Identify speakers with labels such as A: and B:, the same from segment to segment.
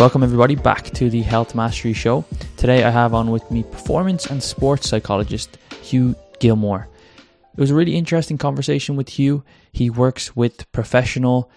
A: Welcome, everybody, back to the Health Mastery Show. Today, I have on with me performance and sports psychologist Hugh Gilmore. It was a really interesting conversation with Hugh. He works with professional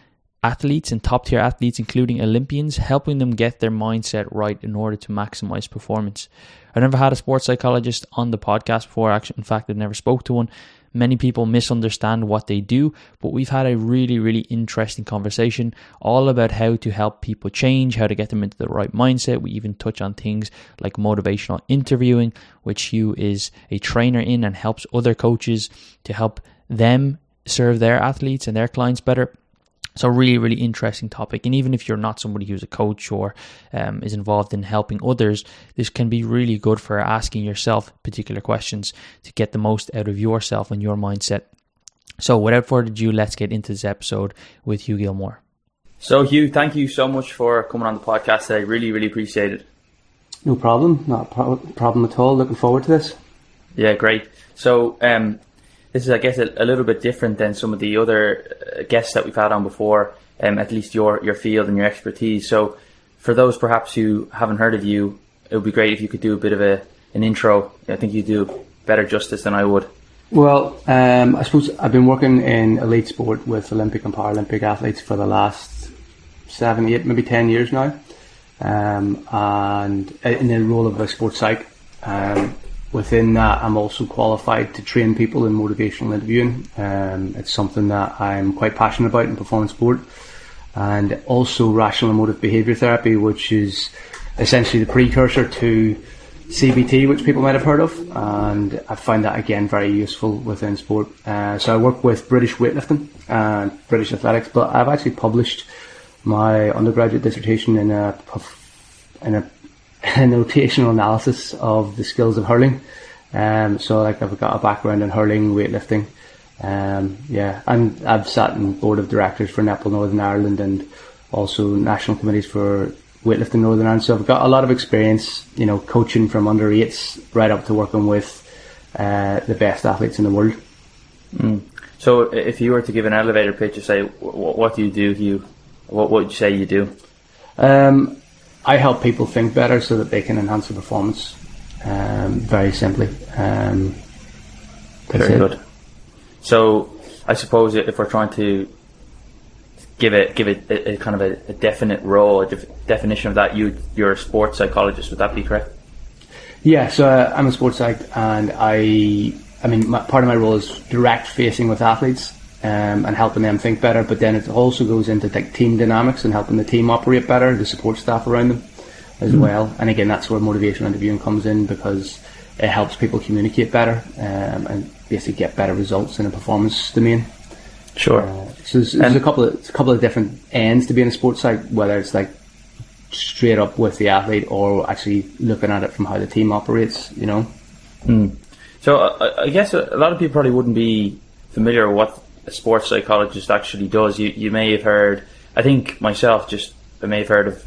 A: athletes and top tier athletes, including Olympians, helping them get their mindset right in order to maximize performance. I never had a sports psychologist on the podcast before. Actually, in fact, I've never spoke to one. Many people misunderstand what they do, but we've had a really, really interesting conversation all about how to help people change, how to get them into the right mindset. We even touch on things like motivational interviewing, which Hugh is a trainer in and helps other coaches to help them serve their athletes and their clients better. So, really, really interesting topic. And even if you're not somebody who's a coach or um, is involved in helping others, this can be really good for asking yourself particular questions to get the most out of yourself and your mindset. So, without further ado, let's get into this episode with Hugh Gilmore.
B: So, Hugh, thank you so much for coming on the podcast today. Really, really appreciate it.
C: No problem. Not a pro- problem at all. Looking forward to this.
B: Yeah, great. So, um, this is, I guess, a, a, little bit different than some of the other uh, guests that we've had on before, um, at least your, your field and your expertise. So, for those perhaps who haven't heard of you, it would be great if you could do a bit of a, an intro. I think you do better justice than I would.
C: Well, um, I suppose I've been working in elite sport with Olympic and Paralympic athletes for the last seven, eight, maybe ten years now, um, and in the role of a sports psych. Um, within that, I'm also qualified to train people in motivational interviewing. Um, it's something that I'm quite passionate about in performance sport, and also rational emotive behaviour therapy, which is essentially the precursor to CBT, which people might have heard of, and I find that again very useful within sport. Uh, so I work with British weightlifting and British athletics, but I've actually published my undergraduate dissertation in a in a a notational analysis of the skills of hurling. Um, so like I've got a background in hurling, weightlifting. Um, yeah, and I've sat in board of directors for Netball Northern Ireland and also national committees for weightlifting Northern Ireland. So I've got a lot of experience, you know, coaching from under eights right up to working with uh, the best athletes in the world.
B: Mm. So if you were to give an elevator pitch to say, what, what do you do, Hugh? What would you say you do?
C: Um, I help people think better so that they can enhance their performance. Um, very simply. Um,
B: very good. So, I suppose if we're trying to give it give it a, a kind of a, a, definite role, a def- definition of that, you you're a sports psychologist. Would that be correct?
C: Yeah. So uh, I'm a sports psych, and I I mean my, part of my role is direct facing with athletes um, and helping them think better. But then it also goes into like team dynamics and helping the team operate better, the support staff around them as mm. well. And again, that's where motivational interviewing comes in because it helps people communicate better um, and basically get better results in a performance domain.
B: Sure.
C: Uh, so there's, there's a couple of a couple of different ends to being a sports psych, whether it's like straight up with the athlete or actually looking at it from how the team operates. You know.
B: Mm. So uh, I guess a lot of people probably wouldn't be familiar with what a sports psychologist actually does. You you may have heard. I think myself just I may have heard of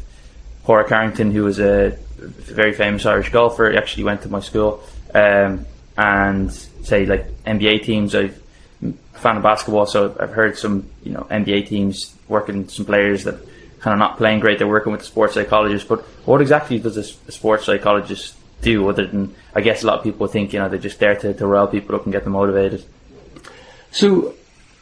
B: Padraig Harrington, who was a very famous Irish golfer. He actually went to my school, um, and say like NBA teams. I'm a fan of basketball, so I've heard some you know NBA teams working some players that kind of not playing great. They're working with a sports psychologist. But what exactly does a, a sports psychologist do? Other than I guess a lot of people think you know they're just there to, to rile people up and get them motivated.
C: So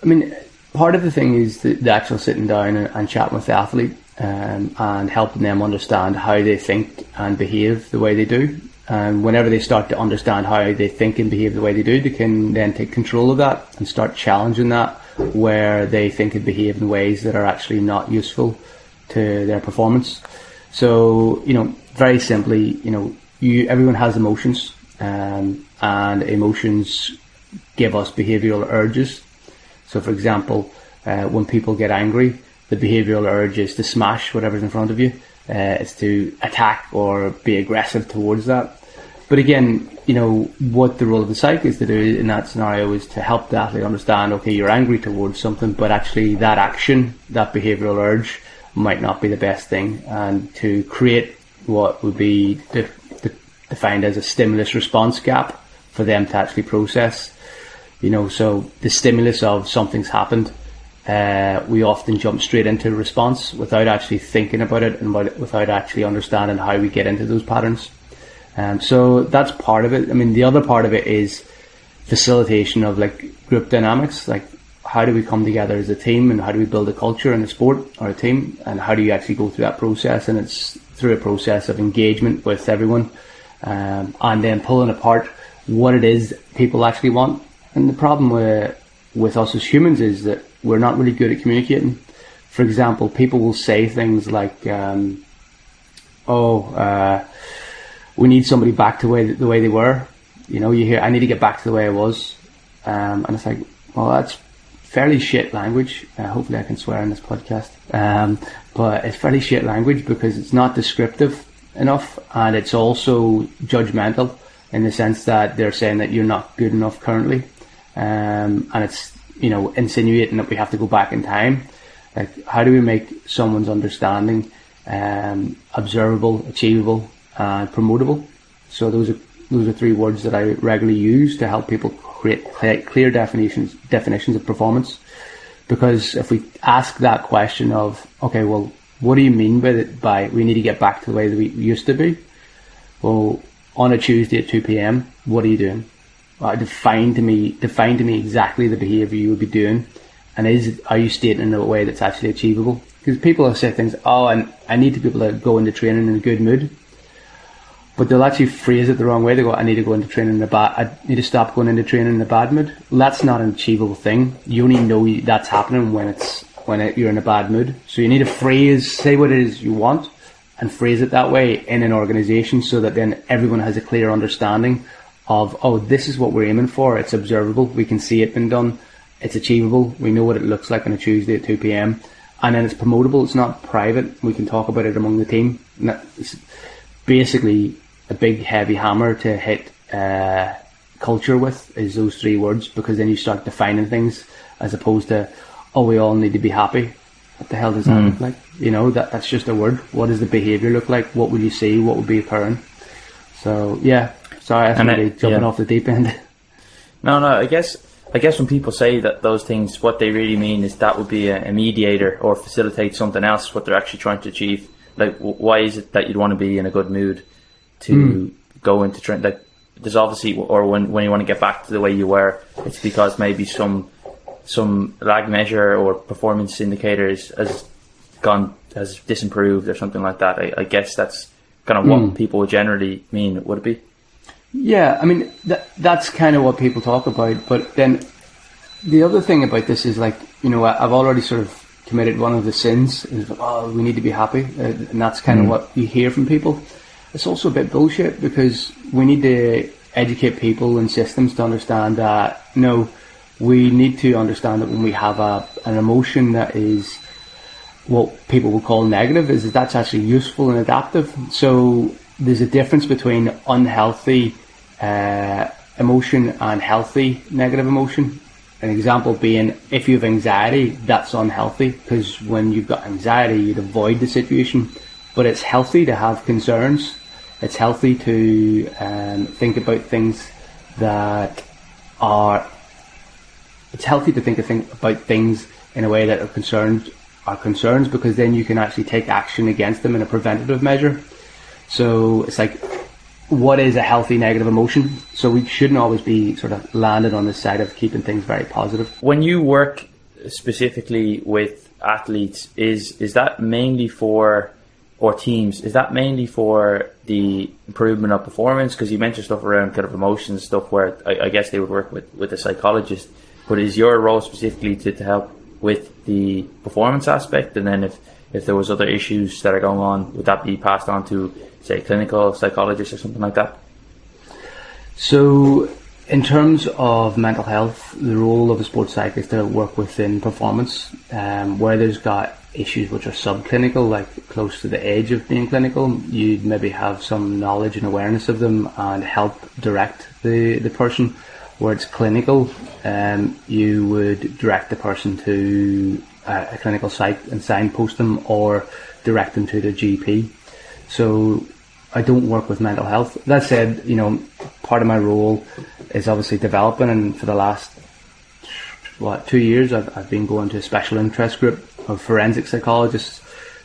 C: I mean, part of the thing is the, the actual sitting down and, and chatting with the athlete um, and helping them understand how they think and behave the way they do. And whenever they start to understand how they think and behave the way they do, they can then take control of that and start challenging that where they think and behave in ways that are actually not useful to their performance. So, you know, very simply, you know, you, everyone has emotions, um, and emotions give us behavioral urges so, for example, uh, when people get angry, the behavioural urge is to smash whatever's in front of you. Uh, it's to attack or be aggressive towards that. But again, you know, what the role of the psych is to do in that scenario is to help the athlete understand, okay, you're angry towards something, but actually that action, that behavioural urge might not be the best thing and to create what would be de- de- defined as a stimulus response gap for them to actually process you know, so the stimulus of something's happened, uh, we often jump straight into response without actually thinking about it and without actually understanding how we get into those patterns. Um, so that's part of it. I mean, the other part of it is facilitation of like group dynamics, like how do we come together as a team and how do we build a culture in a sport or a team and how do you actually go through that process and it's through a process of engagement with everyone um, and then pulling apart what it is people actually want and the problem with with us as humans is that we're not really good at communicating for example people will say things like um, oh uh, we need somebody back to the way, the way they were you know you hear I need to get back to the way I was um, and it's like well that's fairly shit language. Uh, hopefully, I can swear in this podcast. Um, but it's fairly shit language because it's not descriptive enough, and it's also judgmental in the sense that they're saying that you're not good enough currently, um, and it's you know insinuating that we have to go back in time. Like, how do we make someone's understanding um, observable, achievable, and promotable? So those are those are three words that I regularly use to help people create clear definitions definitions of performance. Because if we ask that question of, okay, well, what do you mean by by we need to get back to the way that we used to be? Well, on a Tuesday at two p.m., what are you doing? Define to me, define to me exactly the behaviour you would be doing, and is are you stating in a way that's actually achievable? Because people have said things, oh, and I need to be able to go into training in a good mood but they'll actually phrase it the wrong way. They go, I need to go into training in a bad, I need to stop going into training in a bad mood. That's not an achievable thing. You only know that's happening when it's, when it, you're in a bad mood. So you need to phrase, say what it is you want and phrase it that way in an organization so that then everyone has a clear understanding of, oh, this is what we're aiming for. It's observable. We can see it being done. It's achievable. We know what it looks like on a Tuesday at 2 p.m. And then it's promotable. It's not private. We can talk about it among the team. basically a big heavy hammer to hit uh, culture with is those three words because then you start defining things as opposed to oh we all need to be happy what the hell does that mm. look like you know that that's just a word what does the behavior look like what would you see what would be occurring so yeah sorry I'm really jumping yeah. off the deep end
B: no no I guess I guess when people say that those things what they really mean is that would be a, a mediator or facilitate something else what they're actually trying to achieve like why is it that you'd want to be in a good mood to mm. go into training. Like there's obviously, or when when you want to get back to the way you were, it's because maybe some some lag measure or performance indicators has gone has disimproved or something like that. I, I guess that's kind of what mm. people would generally mean. Would it be?
C: Yeah, I mean that that's kind of what people talk about. But then the other thing about this is like you know I've already sort of committed one of the sins is oh we need to be happy, and that's kind mm. of what you hear from people it's also a bit bullshit because we need to educate people and systems to understand that no, we need to understand that when we have a an emotion that is what people would call negative is that that's actually useful and adaptive. So there's a difference between unhealthy uh, emotion and healthy negative emotion. An example being if you have anxiety, that's unhealthy because when you've got anxiety, you'd avoid the situation. But it's healthy to have concerns it's healthy to um, think about things that are. It's healthy to think, think about things in a way that are concerned are concerns because then you can actually take action against them in a preventative measure. So it's like, what is a healthy negative emotion? So we shouldn't always be sort of landed on the side of keeping things very positive.
B: When you work specifically with athletes, is is that mainly for or teams, is that mainly for the improvement of performance? Because you mentioned stuff around kind of emotions stuff where I, I, guess they would work with, with a psychologist. But is your role specifically to, to help with the performance aspect? And then if, if there was other issues that are going on, would that be passed on to, say, clinical psychologist or something like that?
C: So, in terms of mental health, the role of a sports psychologist is to work within performance, um, where there's got issues which are subclinical, like close to the edge of being clinical, you'd maybe have some knowledge and awareness of them and help direct the, the person. Where it's clinical, um, you would direct the person to a, a clinical psych and signpost them or direct them to their GP. So I don't work with mental health. That said, you know, part of my role is obviously developing and for the last what two years, I've, I've been going to a special interest group of forensic psychologists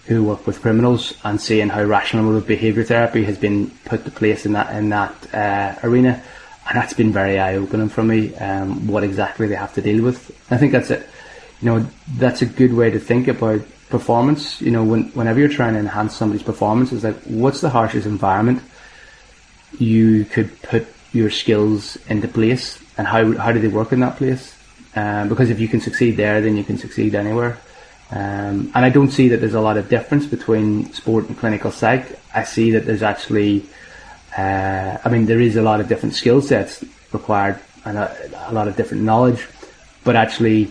C: who work with criminals and seeing how rational emotive behaviour therapy has been put to place in that in that uh, arena, and that's been very eye opening for me. Um, what exactly they have to deal with. I think that's it. You know, that's a good way to think about performance. You know, when, whenever you're trying to enhance somebody's performance, is like, what's the harshest environment you could put your skills into place, and how how do they work in that place? Um, because if you can succeed there, then you can succeed anywhere. Um, and I don't see that there's a lot of difference between sport and clinical psych. I see that there's actually, uh, I mean, there is a lot of different skill sets required and a, a, lot of different knowledge, but actually,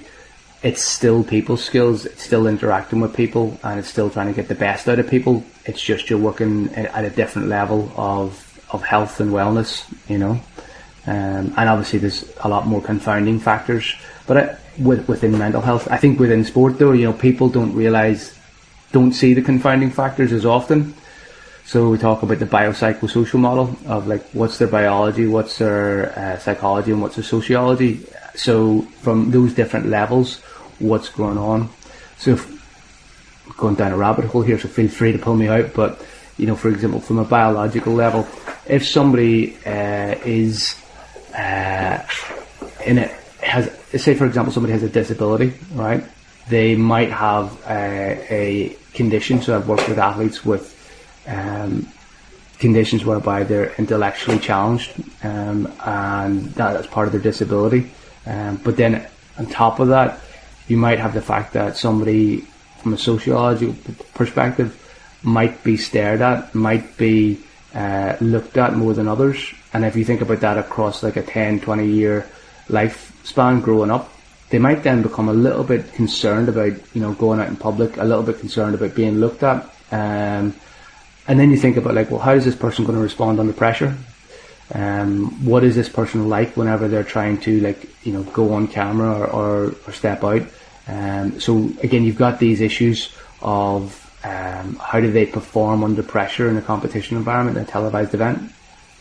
C: it's still people skills. It's still interacting with people, and it's still trying to get the best out of people. It's just you're working at a different level of of health and wellness, you know. Um, and obviously, there's a lot more confounding factors. But I, with, within mental health. I think within sport, though, you know, people don't realise, don't see the confounding factors as often. So we talk about the biopsychosocial model of like what's their biology, what's their uh, psychology, and what's their sociology. So from those different levels, what's going on. So if, going down a rabbit hole here, so feel free to pull me out. But you know, for example, from a biological level, if somebody uh, is uh, in a has say for example somebody has a disability, right? They might have a, a condition. So I've worked with athletes with um, conditions whereby they're intellectually challenged, um, and that's part of their disability. Um, but then on top of that, you might have the fact that somebody from a sociological perspective might be stared at, might be uh, looked at more than others. And if you think about that across like a 10, 20 year lifespan growing up, they might then become a little bit concerned about, you know, going out in public, a little bit concerned about being looked at. Um, and then you think about like, well, how is this person going to respond under pressure? Um, what is this person like whenever they're trying to like, you know, go on camera or, or, or step out? Um, so again, you've got these issues of um, how do they perform under pressure in a competition environment, in a televised event.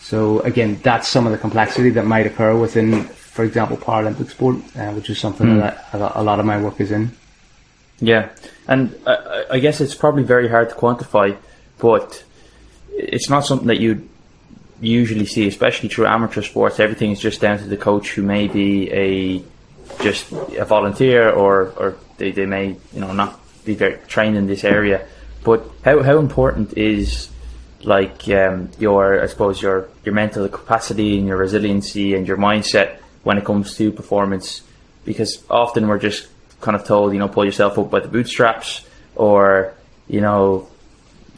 C: So again, that's some of the complexity that might occur within for example, Paralympic sport, uh, which is something mm. that a lot of my work is in.
B: Yeah, and I, I guess it's probably very hard to quantify, but it's not something that you usually see, especially through amateur sports. Everything is just down to the coach, who may be a just a volunteer, or or they, they may you know not be very trained in this area. But how how important is like um, your I suppose your your mental capacity and your resiliency and your mindset when it comes to performance because often we're just kind of told, you know, pull yourself up by the bootstraps or, you know,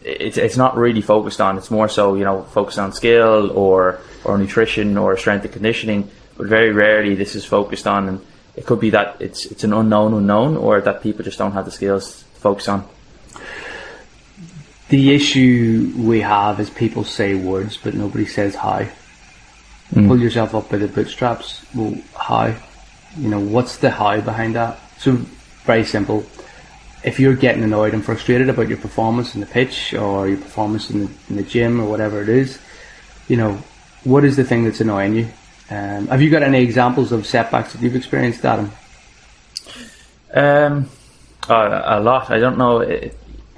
B: it's, it's not really focused on. It's more so, you know, focused on skill or, or nutrition or strength and conditioning. But very rarely this is focused on. And it could be that it's, it's an unknown unknown or that people just don't have the skills to focus on.
C: The issue we have is people say words, but nobody says how. Mm. Pull yourself up by the bootstraps. Well, how? You know, what's the how behind that? So, very simple. If you're getting annoyed and frustrated about your performance in the pitch or your performance in the, in the gym or whatever it is, you know, what is the thing that's annoying you? Um, have you got any examples of setbacks that you've experienced, Adam?
B: Um, uh, a lot. I don't know.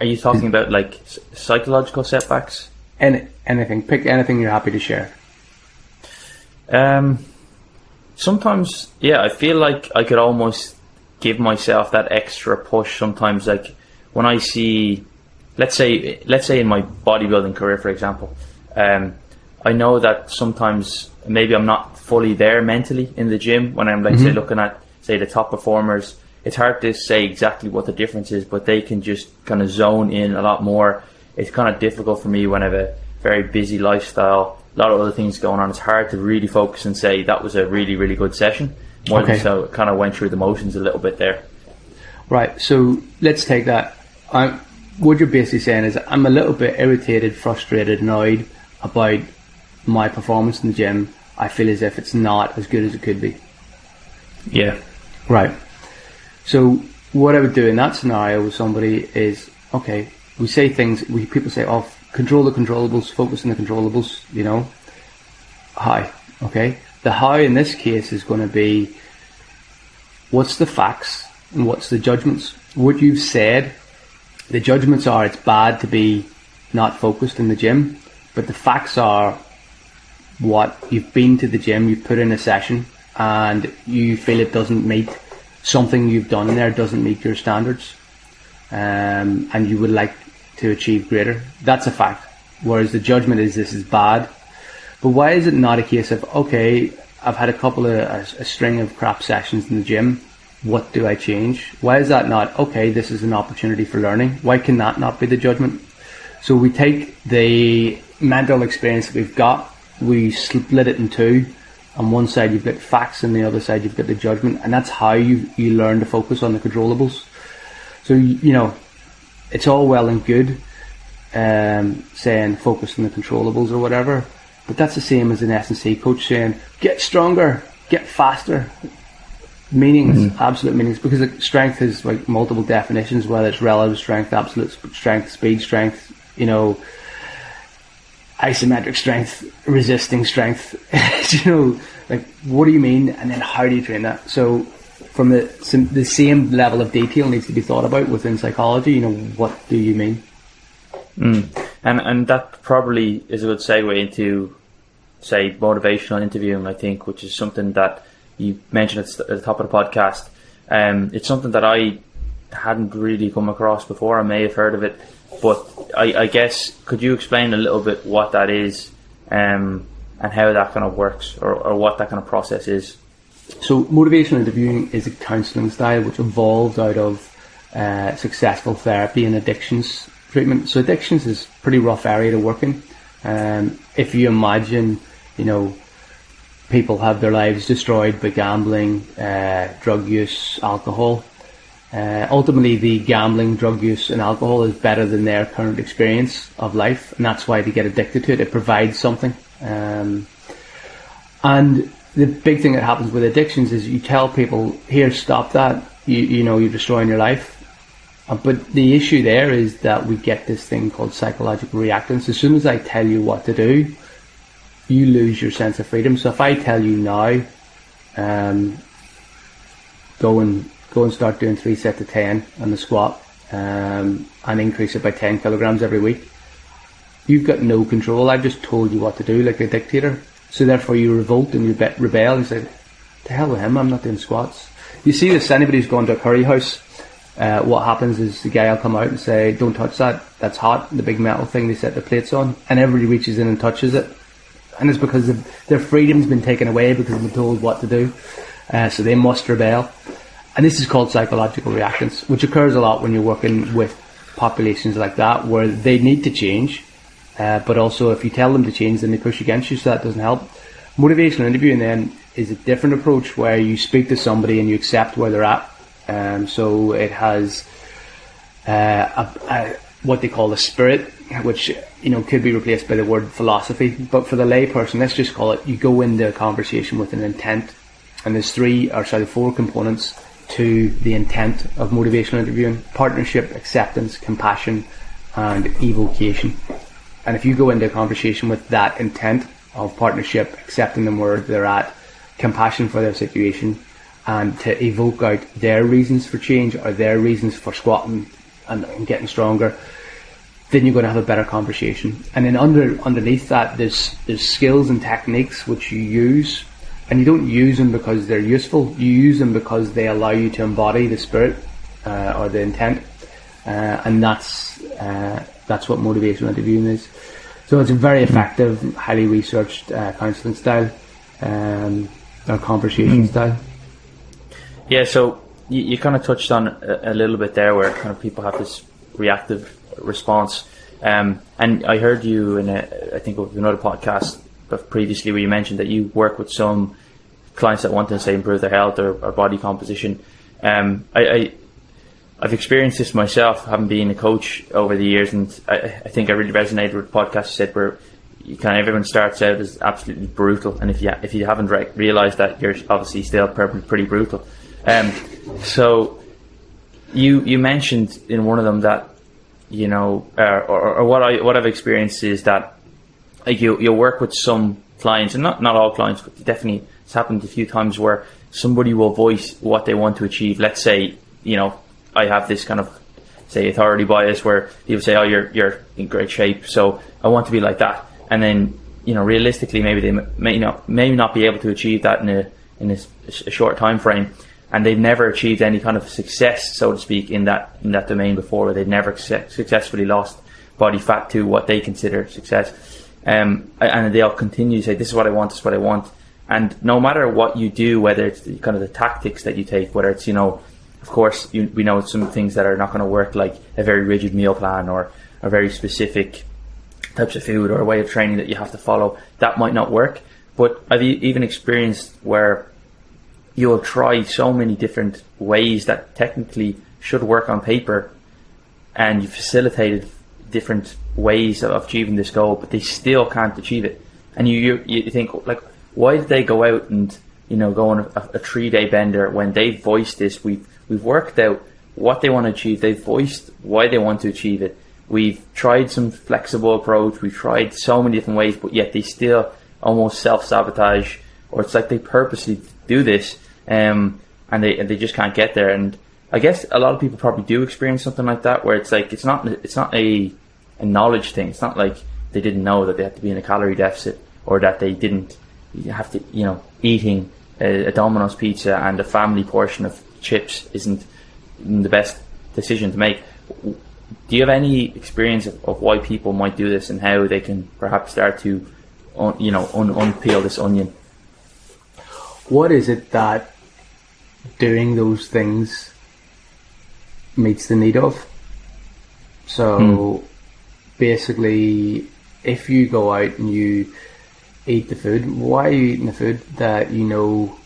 B: Are you talking about like psychological setbacks?
C: Any, anything. Pick anything you're happy to share.
B: Um, sometimes, yeah, I feel like I could almost give myself that extra push. Sometimes, like when I see, let's say, let's say in my bodybuilding career, for example, um, I know that sometimes maybe I'm not fully there mentally in the gym when I'm like mm-hmm. say looking at say the top performers. It's hard to say exactly what the difference is, but they can just kind of zone in a lot more. It's kind of difficult for me when I have a very busy lifestyle a lot of other things going on. It's hard to really focus and say that was a really, really good session. More okay. so, kind of went through the motions a little bit there.
C: Right. So let's take that. I'm, what you're basically saying is I'm a little bit irritated, frustrated, annoyed about my performance in the gym. I feel as if it's not as good as it could be.
B: Yeah.
C: Right. So what I would do in that scenario with somebody is okay. We say things. We people say, "Oh, control the controllables, focus on the controllables, you know. Hi. okay? The how in this case is going to be what's the facts and what's the judgments? What you've said, the judgments are it's bad to be not focused in the gym, but the facts are what you've been to the gym, you've put in a session, and you feel it doesn't meet something you've done there doesn't meet your standards, um, and you would like to achieve greater. That's a fact. Whereas the judgment is this is bad. But why is it not a case of okay, I've had a couple of a, a string of crap sessions in the gym. What do I change? Why is that not okay? This is an opportunity for learning. Why can that not be the judgment? So we take the mental experience that we've got, we split it in two. On one side you've got facts, and the other side you've got the judgment, and that's how you you learn to focus on the controllables. So you know, it's all well and good um, saying focus on the controllables or whatever, but that's the same as an S&C coach saying get stronger, get faster. Meanings, mm-hmm. absolute meanings, because strength is like multiple definitions, whether it's relative strength, absolute strength, speed strength, you know, isometric strength, resisting strength. you know, like what do you mean, and then how do you train that? So, from the the same level of detail needs to be thought about within psychology. You know, what do you mean?
B: Mm. And and that probably is a good segue into, say, motivational interviewing. I think, which is something that you mentioned at the top of the podcast. Um, it's something that I hadn't really come across before. I may have heard of it, but I, I guess could you explain a little bit what that is, um, and how that kind of works, or, or what that kind of process is?
C: So, motivational interviewing is a counselling style which evolved out of uh, successful therapy and addictions treatment. So addictions is a pretty rough area to work in. Um, if you imagine, you know, people have their lives destroyed by gambling, uh, drug use, alcohol. Uh, ultimately, the gambling, drug use, and alcohol is better than their current experience of life, and that's why they get addicted to it. It provides something. Um, and the big thing that happens with addictions is you tell people, "Here, stop that. You, you know, you're destroying your life." Uh, but the issue there is that we get this thing called psychological reactance. As soon as I tell you what to do, you lose your sense of freedom. So if I tell you now, um, go and go and start doing three sets of ten on the squat, um, and increase it by ten kilograms every week, you've got no control. I've just told you what to do, like a dictator. So therefore, you revolt and you rebel and say, "To hell with him! I'm not doing squats." You see this? Anybody who's gone to a curry house uh, what happens is the guy will come out and say, "Don't touch that. That's hot." The big metal thing they set the plates on, and everybody reaches in and touches it, and it's because their freedom's been taken away because they've been told what to do, uh, so they must rebel. And this is called psychological reactance, which occurs a lot when you're working with populations like that, where they need to change, uh, but also if you tell them to change, then they push against you, so that doesn't help. Motivational interviewing then is a different approach where you speak to somebody and you accept where they're at um, so it has uh, a, a, what they call a spirit, which you know could be replaced by the word philosophy. But for the layperson, let's just call it: you go into a conversation with an intent, and there's three or sorry four components to the intent of motivational interviewing: partnership, acceptance, compassion, and evocation. And if you go into a conversation with that intent of partnership, accepting them where they're at, compassion for their situation, and to evoke out their reasons for change or their reasons for squatting and, and getting stronger, then you're going to have a better conversation. And then under underneath that, there's there's skills and techniques which you use, and you don't use them because they're useful. You use them because they allow you to embody the spirit uh, or the intent, uh, and that's uh, that's what motivational interviewing is. So it's a very effective, highly researched uh, counselling style um, or conversation mm. style.
B: Yeah, so you, you kind of touched on a, a, little bit there where kind of people have this reactive response. Um, and I heard you in a, I think another podcast previously where you mentioned that you work with some clients that want to say improve their health or, or body composition. Um, I, I I've experienced this myself, having been a coach over the years, and I, I think I really resonated with the podcast you said where you kind of everyone starts out as absolutely brutal, and if you if you haven't re- realised that, you're obviously still pretty brutal. Um, so you you mentioned in one of them that you know, uh, or, or, what I what I've experienced is that like you you work with some clients, and not not all clients, but definitely it's happened a few times where somebody will voice what they want to achieve. Let's say, you know, I have this kind of say authority bias where people say, "Oh, you're you're in great shape, so I want to be like that," and then you know, realistically, maybe they may not may not be able to achieve that in a in a, a short time frame, and they've never achieved any kind of success, so to speak, in that in that domain before, they've never su- successfully lost body fat to what they consider success. Um, and they'll continue to say, "This is what I want. This is what I want." And no matter what you do, whether it's kind of the tactics that you take, whether it's you know, of course, you, we know some things that are not going to work, like a very rigid meal plan or a very specific types of food or a way of training that you have to follow. That might not work. But I've even experienced where you'll try so many different ways that technically should work on paper, and you facilitated different ways of achieving this goal, but they still can't achieve it. And you you, you think like, why did they go out and you know go on a, a three day bender when they voiced this? We've we've worked out what they want to achieve. They've voiced why they want to achieve it. We've tried some flexible approach. We've tried so many different ways, but yet they still almost self sabotage, or it's like they purposely do this, um, and they and they just can't get there. And I guess a lot of people probably do experience something like that, where it's like it's not it's not a a knowledge thing. It's not like they didn't know that they had to be in a calorie deficit, or that they didn't have to, you know, eating a, a Domino's pizza and a family portion of chips isn't the best decision to make. Do you have any experience of, of why people might do this and how they can perhaps start to you know, un, unpeel this onion.
C: What is it that doing those things meets the need of? So hmm. basically, if you go out and you eat the food, why are you eating the food that you know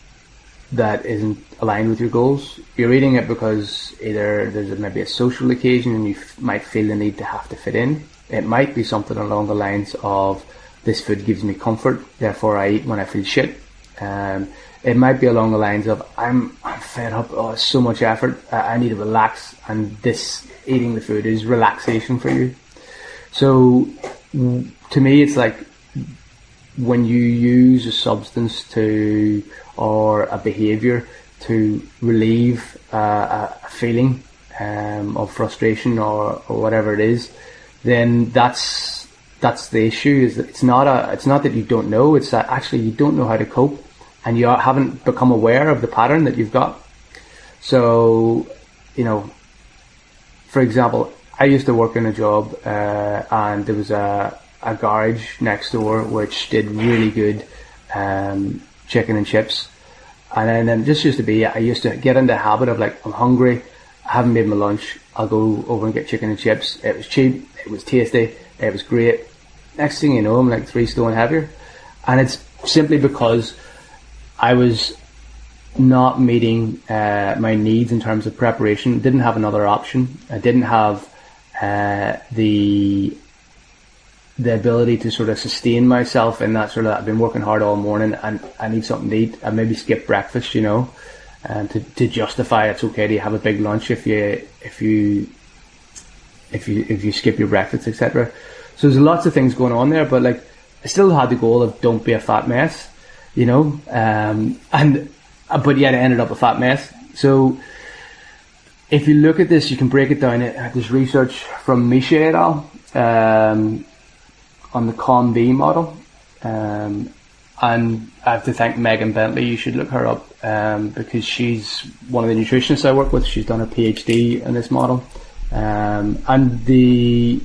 C: that isn't aligned with your goals? You're eating it because either there's maybe a social occasion and you f- might feel the need to have to fit in. It might be something along the lines of this food gives me comfort, therefore I eat when I feel shit. Um, it might be along the lines of I'm I'm fed up. Oh, it's so much effort. I, I need to relax, and this eating the food is relaxation for you. So to me, it's like when you use a substance to or a behavior to relieve uh, a feeling um, of frustration or, or whatever it is, then that's that's the issue. Is that it's not a it's not that you don't know. It's that actually you don't know how to cope, and you haven't become aware of the pattern that you've got. So, you know, for example, I used to work in a job, uh, and there was a a garage next door which did really good um, chicken and chips. And then, then just used to be, I used to get into the habit of like, I'm hungry, I haven't made my lunch, I'll go over and get chicken and chips. It was cheap, it was tasty, it was great. Next thing you know, I'm like three stone heavier. And it's simply because I was not meeting uh, my needs in terms of preparation. Didn't have another option. I didn't have uh, the the ability to sort of sustain myself in that sort of. I've been working hard all morning, and I need something to eat. I maybe skip breakfast, you know, and to, to justify it's okay to have a big lunch if you if you if you if you skip your breakfast, etc. So there's lots of things going on there, but like I still had the goal of don't be a fat mess, you know, um, and uh, but yet I ended up a fat mess. So if you look at this, you can break it down. There's research from Michie et al. Um, on the COM-B model, um, and I have to thank Megan Bentley. You should look her up um, because she's one of the nutritionists I work with. She's done a PhD in this model, um, and the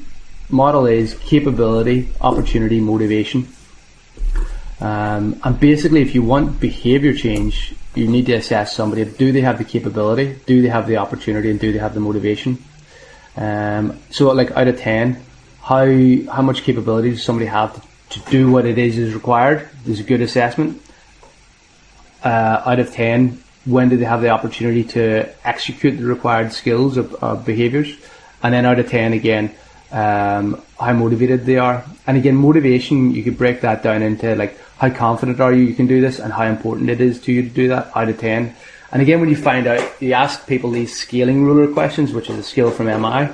C: model is capability, opportunity, motivation. Um, and basically, if you want behavior change, you need to assess somebody. Do they have the capability? Do they have the opportunity? And do they have the motivation? Um, so, like out of ten, how how much capability does somebody have to, to do what it is is required? Is a good assessment. Uh, out of ten, when do they have the opportunity to execute the required skills of behaviors? And then out of ten, again, um, how motivated they are. And again, motivation, you could break that down into like how confident are you you can do this and how important it is to you to do that out of 10. And again, when you find out, you ask people these scaling ruler questions, which is a skill from MI,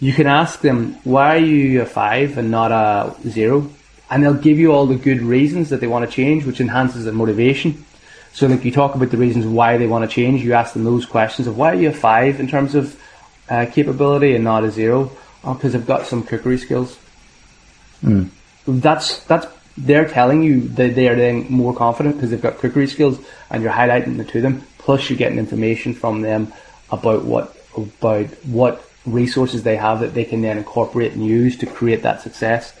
C: you can ask them, why are you a five and not a zero? and they'll give you all the good reasons that they want to change, which enhances their motivation. So, like you talk about the reasons why they want to change, you ask them those questions of why are you a five in terms of uh, capability and not a zero? Oh, because I've got some cookery skills.
B: Mm.
C: That's that's they're telling you that they are then more confident because they've got cookery skills, and you're highlighting it to them. Plus, you're getting information from them about what about what resources they have that they can then incorporate and use to create that success.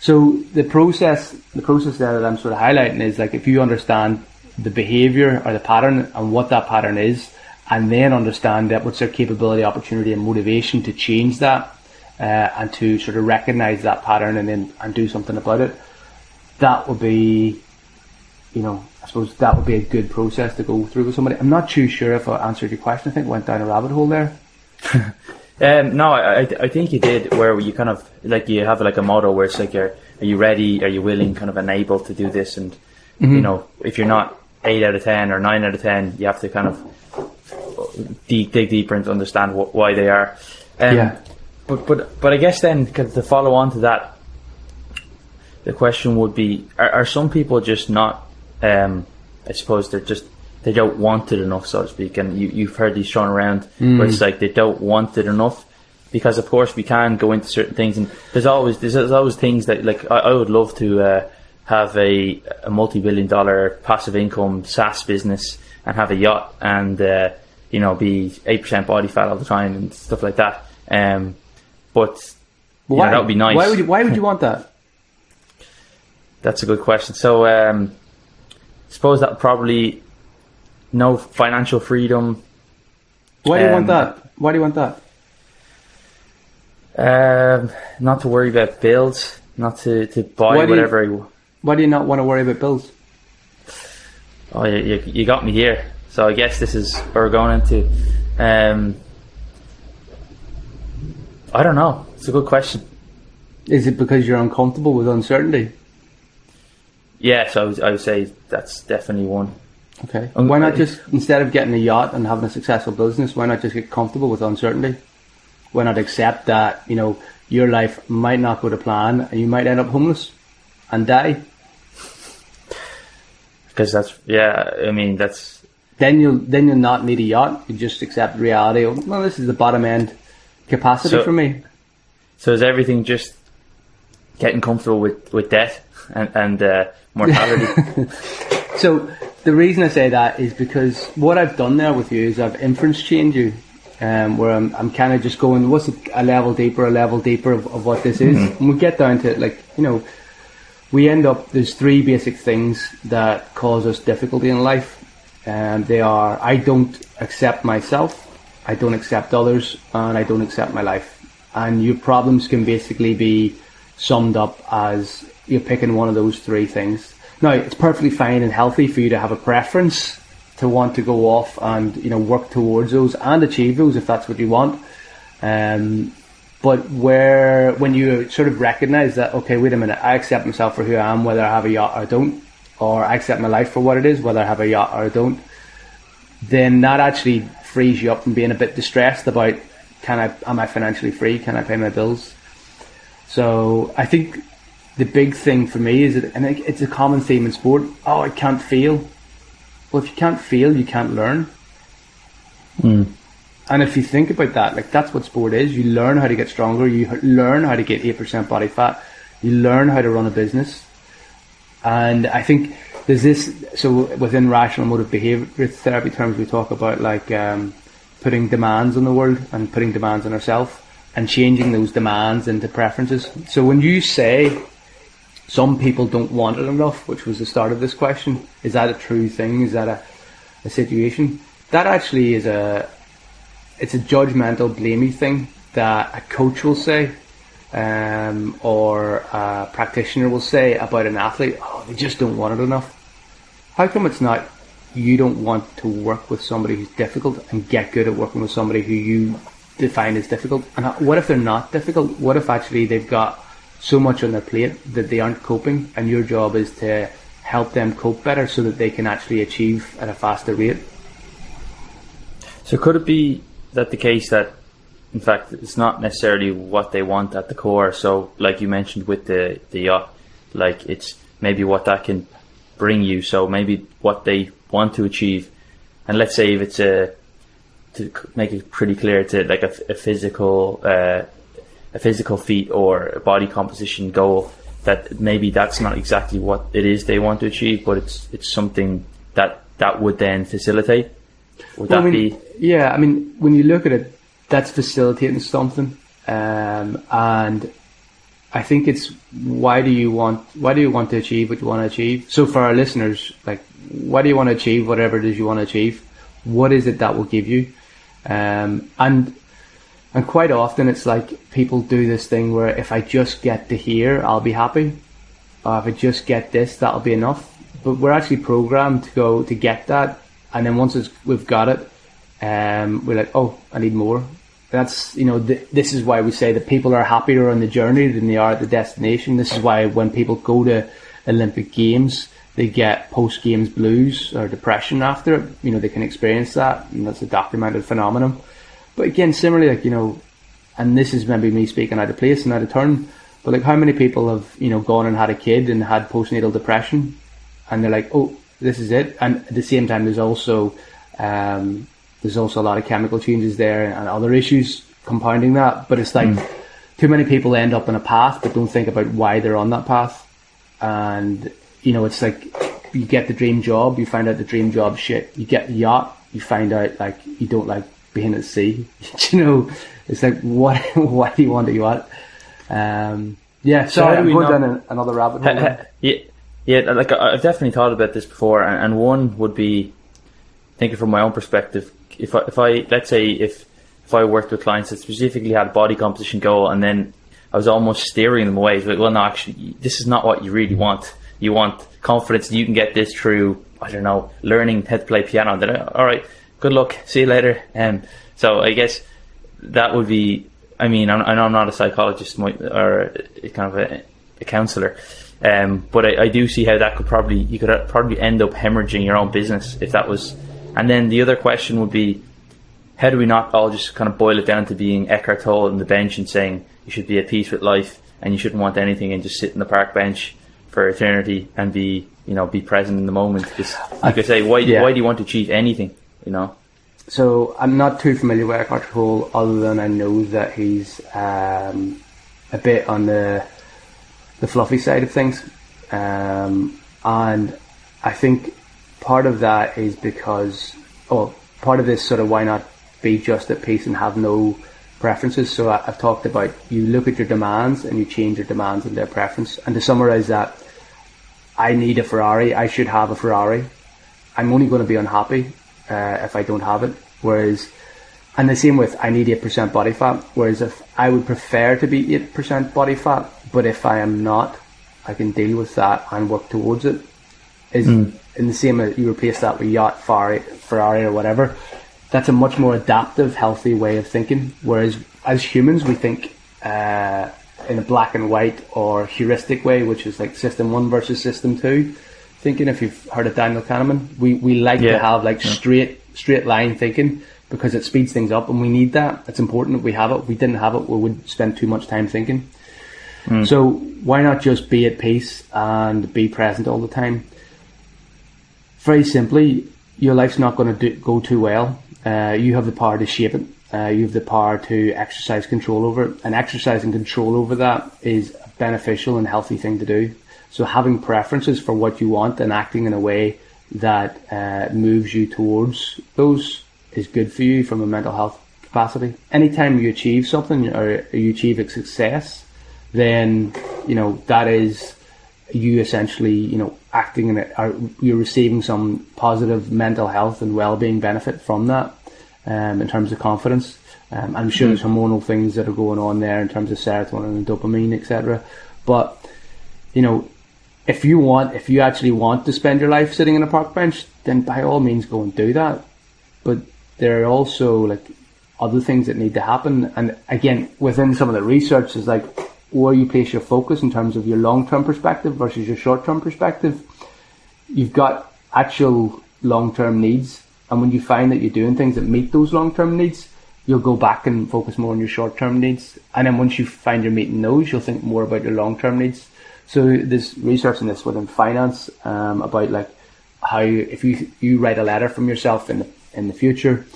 C: So the process, the process there that I'm sort of highlighting is like if you understand the behavior or the pattern and what that pattern is, and then understand that what's their capability, opportunity, and motivation to change that, uh, and to sort of recognize that pattern and then and do something about it. That would be, you know, I suppose that would be a good process to go through with somebody. I'm not too sure if I answered your question. I think I went down a rabbit hole there.
B: Um, no, I, I think you did. Where you kind of like you have like a motto where it's like, you're, are you ready? Are you willing? Kind of and able to do this, and
C: Mm-hmm.
B: you know, if you're not eight out of ten or nine out of ten, you have to kind of dig, dig deeper and understand wh- why they are. Um,
C: Yeah.
B: But but but I guess then 'cause to follow on to that, the question would be: Are, are some people just not? Um, I suppose they're just they don't want it enough, so to speak. And you, you've heard these thrown around where it's like they don't want it enough. Because of course we can go into certain things, and there's always there's, there's always things that like I, I would love to uh, have a, a multi-billion dollar passive income SaaS business and have a yacht and uh, you know be eight percent body fat all the time and stuff like that. Um, but you know, that would be nice.
C: Why would you, why would you want that?
B: That's a good question. So, um, suppose that probably no financial freedom.
C: Why do you want
B: Um,
C: that? Why do you want that?
B: Um, not to worry about bills, not to, to buy
C: Why do you-
B: whatever.
C: Why do you not want to worry about bills?
B: oh, you, you, you got me here. So I guess this is where we're going into. Um, I don't know. It's a good question.
C: Is it because you're uncomfortable with uncertainty?
B: Yeah, so I would, I would say that's definitely one.
C: Okay.
B: Um,
C: why not just instead of getting a yacht and having a successful business, why not just get comfortable with uncertainty? Why not accept that you know your life might not go to plan and you might end up homeless and die?
B: Because that's, yeah, I mean, that's,
C: Then you'll then you'll not need a yacht. You just accept reality. Well, this is the bottom end capacity
B: So-
C: for me.
B: so is everything just getting comfortable with, with death and, and uh, mortality?
C: So the reason I say that is because what I've done there with you is I've inference chained you, um, where I'm, I'm kind of just going, what's a, a level deeper, a level deeper of, of what this is, and we get down to like you know, we end up there's three basic things that cause us difficulty in life, and they are I don't accept myself, I don't accept others, and I don't accept my life, and your problems can basically be summed up as you're picking one of those three things. Now, it's perfectly fine and healthy for you to have a preference to want to go off and you know work towards those and achieve those if that's what you want. Um, but where when you sort of recognise that okay, wait a minute, I accept myself for who I am, whether I have a yacht or don't, or I accept my life for what it is, whether I have a yacht or don't, then that actually frees you up from being a bit distressed about can I am I financially free? Can I pay my bills? So I think the big thing for me is that, and it- it's a common theme in sport. Oh, I can't feel. Well, if you can't feel, you can't learn. And if you think about that, like that's what sport is. You learn how to get stronger. You learn how to get eight percent body fat. You learn how to run a business. And I think there's this. So within rational emotive behavior therapy terms, we talk about like um, putting demands on the world and putting demands on ourselves and changing those demands into preferences. So when you say some people don't want it enough, which was the start of this question, is that a true thing? Is that a, a situation? That actually is a it's a judgmental, blamey thing that a coach will say, um, or a practitioner will say about an athlete. Oh, they just don't want it enough. How come it's not? You don't want to work with somebody who's difficult and get good at working with somebody who you define as difficult. And what if they're not difficult? What if actually they've got so much on their plate that they aren't coping, and your job is to help them cope better so that they can actually achieve at a faster rate?
B: So could it be that the case that, in fact, it's not necessarily what they want at the core? So, like you mentioned with the the yacht, like it's maybe what that can bring you. So maybe what they want to achieve, and let's say if it's a to make it pretty clear to like a, a physical uh, a physical feat or a body composition goal that maybe that's not exactly what it is they want to achieve, but it's it's something that that would then facilitate. Would well, that
C: I mean, be? Yeah, I mean, when you look at it, that's facilitating something, um, and I think it's why do you want why do you want to achieve what you want to achieve? So for our listeners, like, why do you want to achieve whatever it is you want to achieve? What is it that will give you? Um, and and quite often it's like people do this thing where if I just get to here, I'll be happy. Or if I just get this, that'll be enough. But we're actually programmed to go to get that. And then once we've got it, um, we're like, oh, I need more. That's, you know, th- this is why we say that people are happier on the journey than they are at the destination. This is why when people go to Olympic Games, they get post games blues or depression after it. You know, they can experience that. And that's a documented phenomenon. But again, similarly, like, you know, and this is maybe me speaking out of place and out of turn, but like how many people have, you know, gone and had a kid and had postnatal depression and they're like, oh, this is it. And at the same time, there's also, um, there's also a lot of chemical changes there and other issues compounding that. But it's like mm. too many people end up in a path but don't think about why they're on that path. And, you know, it's like you get the dream job, you find out the dream job shit. You get the yacht, you find out like you don't like being at sea. you know, it's like what what do you want to you at? Um, yeah, so I'm going down another rabbit hole.
B: yeah, yeah, like I've definitely thought about this before, and, and one would be thinking from my own perspective. If I, if I let's say if if I worked with clients that specifically had a body composition goal, and then I was almost steering them away. Like, well, no, actually, this is not what you really want. You want confidence. You can get this through. I don't know, learning how to play piano. Then, all right, good luck. See you later. Um, so I guess that would be. I mean, I'm, I know I'm not a psychologist or a, kind of a, a counselor, um, but I, I, do see how that could probably you could probably end up hemorrhaging your own business if that was. And then the other question would be, how do we not all just kind of boil it down to being Eckhart Tolle on the bench and saying you should be at peace with life and you shouldn't want anything and just sit in the park bench for eternity and be you know be present in the moment. Because you could say why yeah. why do you want to achieve anything? You know.
C: So I'm not too familiar with Eckhart Tolle, other than I know that he's um, a bit on the the fluffy side of things, um, and I think part of that is because, oh, part of this sort of why not be just at peace and have no preferences. So I, have talked about you look at your demands and you change your demands and their preference. And to summarize that, I need a Ferrari. I should have a Ferrari. I'm only going to be unhappy uh, if I don't have it. Whereas, and the same with I need eight percent body fat. Whereas if I would prefer to be eight percent body fat, but if I am not, I can deal with that and work towards it. Is mm. in the same as you replace that with yacht, Ferrari, Ferrari or whatever. That's a much more adaptive, healthy way of thinking. Whereas as humans, we think uh, in a black and white or heuristic way, which is like system one versus system two thinking. If you've heard of Daniel Kahneman, we we like yeah. to have like yeah. straight straight line thinking because it speeds things up, and we need that. It's important that we have it. If we didn't have it, we would spend too much time thinking. Mm. So why not just be at peace and be present all the time? Very simply, your life's not going to go too well. Uh, you have the power to shape it. Uh, you have the power to exercise control over it, and exercising control over that is a beneficial and healthy thing to do. So having preferences for what you want and acting in a way that uh, moves you towards those is good for you from a mental health capacity. Anytime you achieve something or you achieve a success, then you know that is you essentially you know acting in it you're receiving some positive mental health and well-being benefit from that um, in terms of confidence. Um, I'm sure there's hormonal things that are going on there in terms of serotonin and dopamine, etc. But you know, if you want, if you actually want to spend your life sitting in a park bench, then by all means go and do that. But there are also like other things that need to happen. And again, within some of the research is like where you place your focus in terms of your long term perspective versus your short term perspective. You've got actual long term needs. And when you find that you're doing things that meet those long term needs, you'll go back and focus more on your short term needs. And then once you find you're meeting those, you'll think more about your long term needs. So there's research in this within finance um, about like how if you you write a letter from yourself in the in the future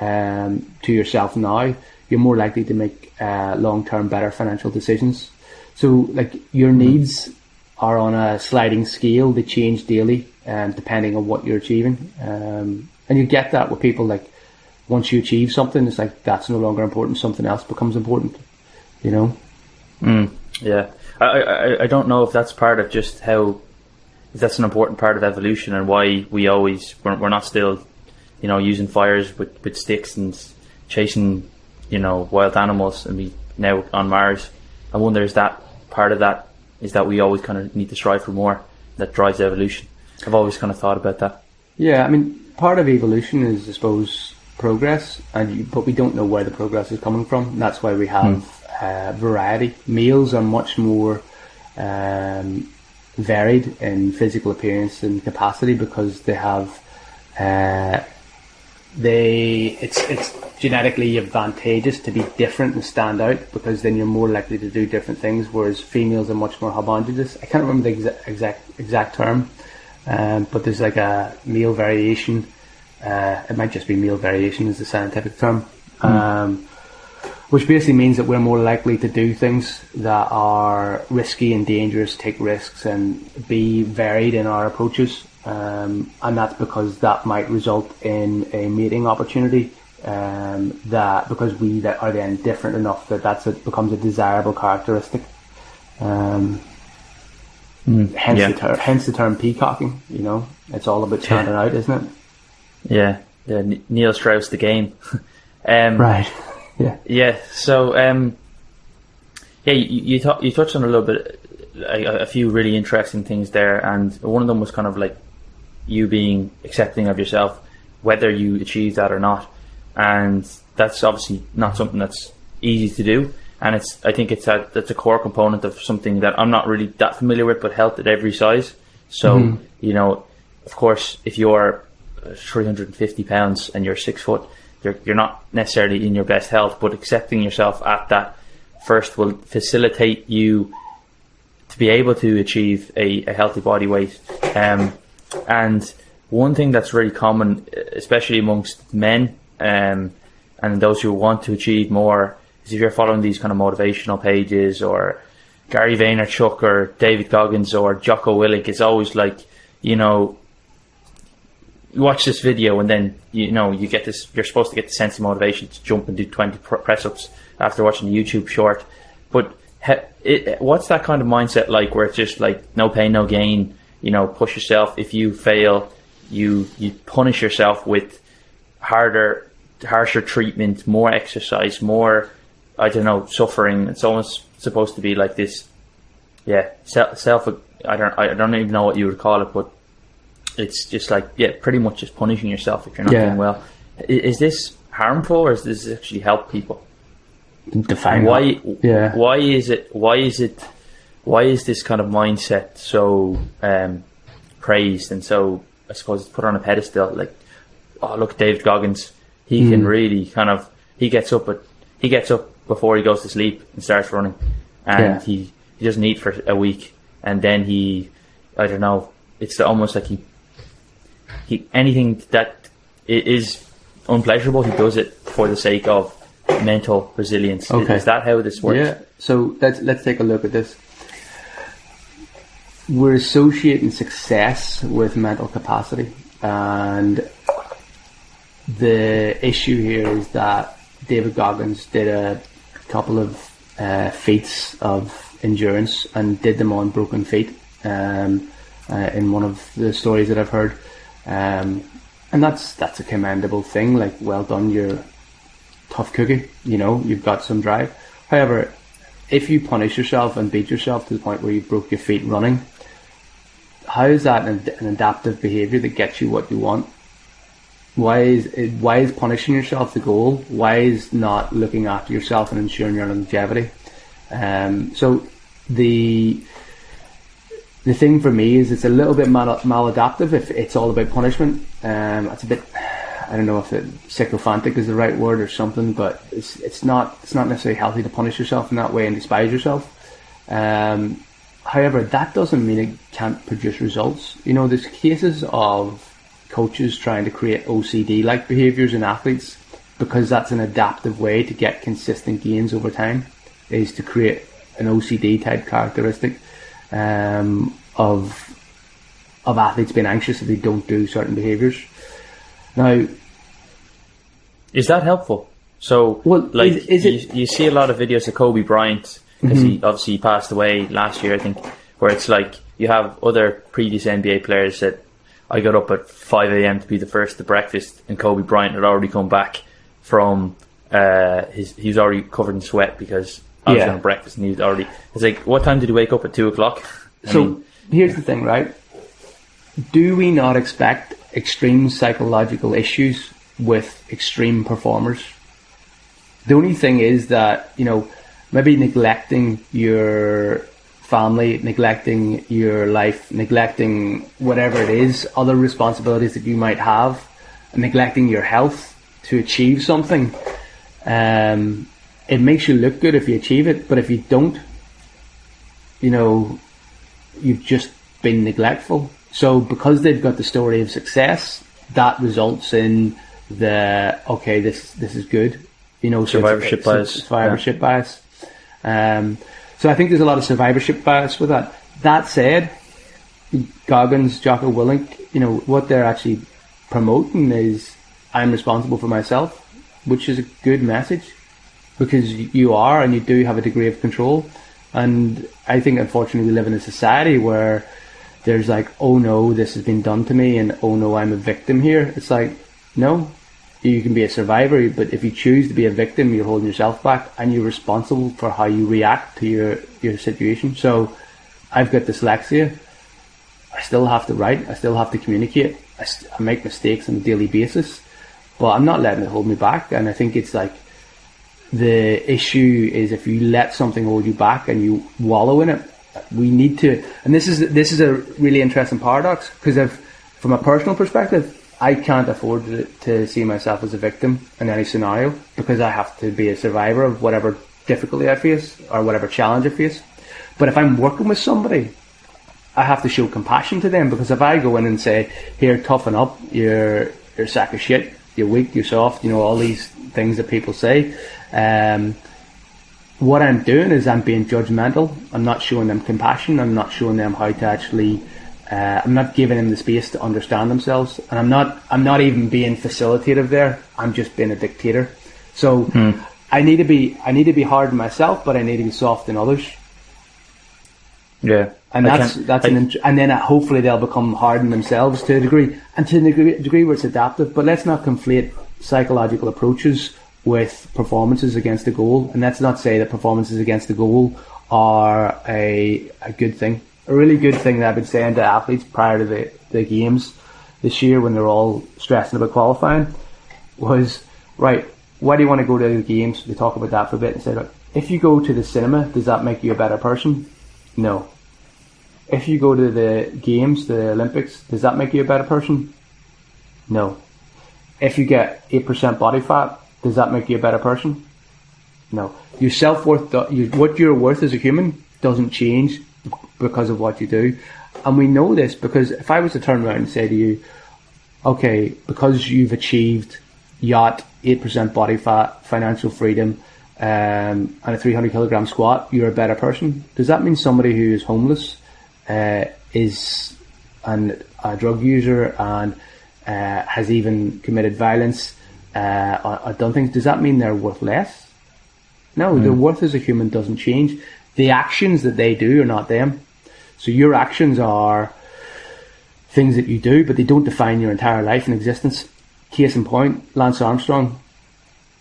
C: um, to yourself now, you're more likely to make uh, long term better financial decisions. So like your needs are on a sliding scale; they change daily, um, depending on what you're achieving. Um, and you get that with people like once you achieve something, it's like that's no longer important; something else becomes important. You know.
B: Mm, yeah, I, I I don't know if that's part of just how if that's an important part of evolution and why we always we're, we're not still you know using fires with, with sticks and chasing you know wild animals and we now on Mars. I wonder is that part of that is that we always kind of need to strive for more that drives evolution. I've always kind of thought about that.
C: Yeah, I mean, part of evolution is, I suppose, progress, and you, but we don't know where the progress is coming from. That's why we have mm. Uh, variety. Males are much more um, varied in physical appearance and capacity because they have uh, they it's it's genetically advantageous to be different and stand out because then you're more likely to do different things. Whereas females are much more homogenous. I can't remember the exa- exact exact term, um, but there's like a male variation. Uh, it might just be male variation is the scientific term, mm. um, which basically means that we're more likely to do things that are risky and dangerous, take risks, and be varied in our approaches. Um, and that's because that might result in a mating opportunity um, that because we that are then different enough that that's it becomes a desirable characteristic. Um, mm, hence yeah. the term, hence the term peacocking. You know, it's all about standing yeah. out, isn't it?
B: Yeah, yeah. Neil Strauss, the game. um,
C: right. Yeah.
B: Yeah. So, um, yeah, you you, you touched on a little bit, a, a few really interesting things there, and one of them was kind of like you being accepting of yourself, whether you achieve that or not and that's obviously not something that's easy to do. And it's I think it's a that's a core component of something that I'm not really that familiar with, but health at every size. So mm-hmm. you know, of course, if you're 350 pounds and you're six foot, you're you're not necessarily in your best health, but accepting yourself at that first will facilitate you to be able to achieve a, a healthy body weight. Um, and one thing that's really common, especially amongst men, um, and those who want to achieve more is if you're following these kind of motivational pages or Gary Vaynerchuk or David Goggins or Jocko Willink, it's always like, you know, you watch this video and then, you know, you get this, you're supposed to get the sense of motivation to jump and do 20 press ups after watching the YouTube short. But it, what's that kind of mindset like where it's just like no pain, no gain, you know, push yourself. If you fail, you, you punish yourself with harder, harsher treatment, more exercise, more, I don't know, suffering. It's almost supposed to be like this, yeah, self. self. I don't, I don't even know what you would call it, but it's just like, yeah, pretty much just punishing yourself if you're not yeah. doing well. Is, this harmful, or does this actually help people?
C: Define
B: why? Yeah. Why is it? Why is it? Why is this kind of mindset so um, praised and so I suppose put on a pedestal? Like oh look, David Goggins, he mm. can hmm. really kind of he gets up but he gets up before he goes to sleep and starts running, and yeah. he he doesn't eat for a week, and then he I don't know, it's almost like he he anything that is unpleasurable, he does it for the sake of mental resilience. Okay. Is that how this works?
C: Yeah. So let's let's take a look at this. We're associating success with mental capacity, and the issue here is that David Goggins did a couple of uh, feats of endurance and did them on broken feet um, uh, in one of the stories that I've heard. Um, and that's that's a commendable thing. Like, well done, you're tough cookie. You know, you've got some drive. However, if you punish yourself and beat yourself to the point where you broke your feet running, how is that an, an adaptive behavior that gets you what you want? Why is it, why is punishing yourself the goal? Why is not looking after yourself and ensuring your longevity? Um, so the the thing for me is it's a little bit mal- maladaptive if it's all about punishment. Um, it's a bit I don't know if it, sycophantic is the right word or something, but it's it's not it's not necessarily healthy to punish yourself in that way and despise yourself. Um, However, that doesn't mean it can't produce results. You know, there's cases of coaches trying to create OCD like behaviours in athletes because that's an adaptive way to get consistent gains over time, is to create an OCD type characteristic um, of of athletes being anxious if they don't do certain behaviours. Now,
B: is that helpful? So,
C: well,
B: like,
C: is, is
B: you,
C: it,
B: you see a lot of videos of Kobe Bryant because
C: Mm-hmm.
B: he obviously passed away last year, I think, where it's like you have other previous NBA players that I got up at 5 a.m. to be the first to breakfast, and Kobe Bryant had already come back from uh, his. He was already covered in sweat because I was
C: Yeah.
B: on breakfast, and he was already. It's like, what time did he wake up at two o'clock? I
C: So
B: mean,
C: here's the thing, right? Do we not expect extreme psychological issues with extreme performers? The only thing is that, you know, maybe neglecting your family, neglecting your life, neglecting whatever it is, other responsibilities that you might have, neglecting your health to achieve something, um, it makes you look good if you achieve it, but if you don't, you know, you've just been neglectful. So because they've got the story of success, that results in the okay, this this is good. You know, so it's-
B: Survivorship
C: it's
B: bias.
C: Survivorship bias. Um, so I think there's a lot of survivorship bias with that. That said, Goggins, Jocko Willink, you know, what they're actually promoting is I'm responsible for myself, which is a good message because you are and you do have a degree of control. And I think unfortunately we live in a society where there's like, oh no, this has been done to me, and oh no, I'm a victim here. It's like, no, you can be a survivor, but if you choose to be a victim, you're holding yourself back, and you're responsible for how you react to your your situation. So, I've got dyslexia. I still have to write. I still have to communicate. I, st- I make mistakes on a daily basis, but I'm not letting it hold me back. And I think it's like the issue is if you let something hold you back and you wallow in it, we need to. And this is this is a really interesting paradox because if, from a personal perspective, I can't afford to, to see myself as a victim in any scenario because I have to be a survivor of whatever difficulty I face or whatever challenge I face. But if I'm working with somebody, I have to show compassion to them because if I go in and say, "Here, toughen up, you're you're a sack of shit, you're weak, you're soft," you know all these things that people say. Um, what I'm doing is I'm being judgmental. I'm not showing them compassion. I'm not showing them how to actually. Uh, I'm not giving them the space to understand themselves, and I'm not. I'm not even being facilitative there. I'm just being a dictator. So I need to be. I need to be hard on myself, but I need to be soft in others.
B: yeah,
C: And
B: I
C: that's that's
B: I-
C: an int- and then uh, hopefully they'll become hard on themselves to a degree, and to a degree, degree where it's adaptive. But let's not conflate psychological approaches with performances against the goal, and let's not say that performances against the goal are a a good thing. A really good thing that I've been saying to athletes prior to the, the games this year when they're all stressing about qualifying was right. Why do you want to go to the games? We talk about that for a bit and say, look, if you go to the cinema, does that make you a better person? No if you go to the games, the Olympics, does that make you a better person? No. If you get eight percent body fat, does that make you a better person? No. Your self worth, what you're worth as a human, doesn't change because of what you do, and we know this because if I was to turn around and say to you, okay, because you've achieved yacht, eight percent body fat, financial freedom, um, and a 300 kilogram squat, you're a better person. Does that mean somebody who is homeless uh, is an, a drug user and uh, has even committed violence uh, or, or done things? Does that mean they're worth less? No, their worth as a human doesn't change. The actions that they do are not them. So your actions are things that you do, but they don't define your entire life and existence. Case in point, Lance Armstrong,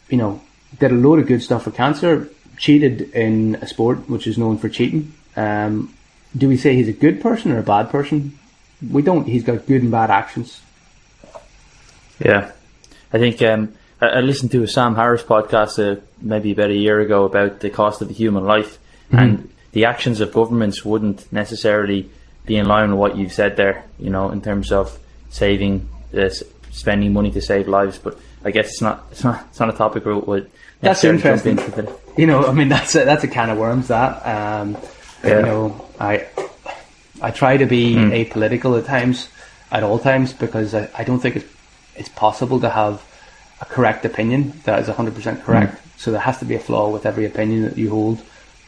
C: you know, did a load of good stuff for cancer, cheated in a sport which is known for cheating. Um, do we say he's a good person or a bad person? We don't. He's got good and bad actions.
B: Yeah, I think um, I, I listened to a Sam Harris podcast uh, maybe about a year ago about the cost of the human life, and the actions of governments wouldn't necessarily be in line with what you've said there. You know, in terms of saving, uh, spending money to save lives. But I guess it's not. It's not. It's not a topic we would.
C: That's
B: necessarily jump
C: interesting. You know, I mean, that's a, that's a can of worms. That um,
B: Yeah.
C: you know, I I try to be apolitical at times, at all times, because I, I don't think it's it's possible to have a correct opinion that is 100% correct. So there has to be a flaw with every opinion that you hold,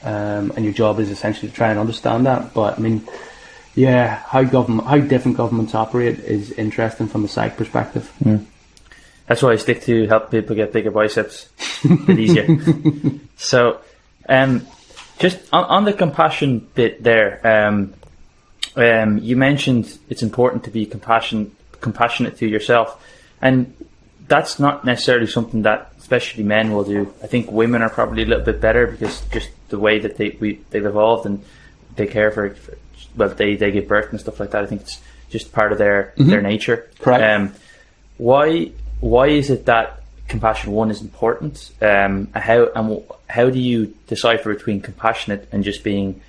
C: um, and your job is essentially to try and understand that. But I mean, yeah, how government, how different governments operate is interesting from a psych perspective.
B: That's why I stick to help people get bigger biceps. a bit easier. so, um, just on, on the compassion bit there, um, um, you mentioned it's important to be compassion, compassionate to yourself, and that's not necessarily something that especially men will do. I think women are probably a little bit better because just the way that they we they've evolved and they care for, for well they they give birth and stuff like that. I think it's just part of their their nature.
C: Correct.
B: Um, why why is it that compassion one is important? Um, how and how do you decipher between compassionate and just being,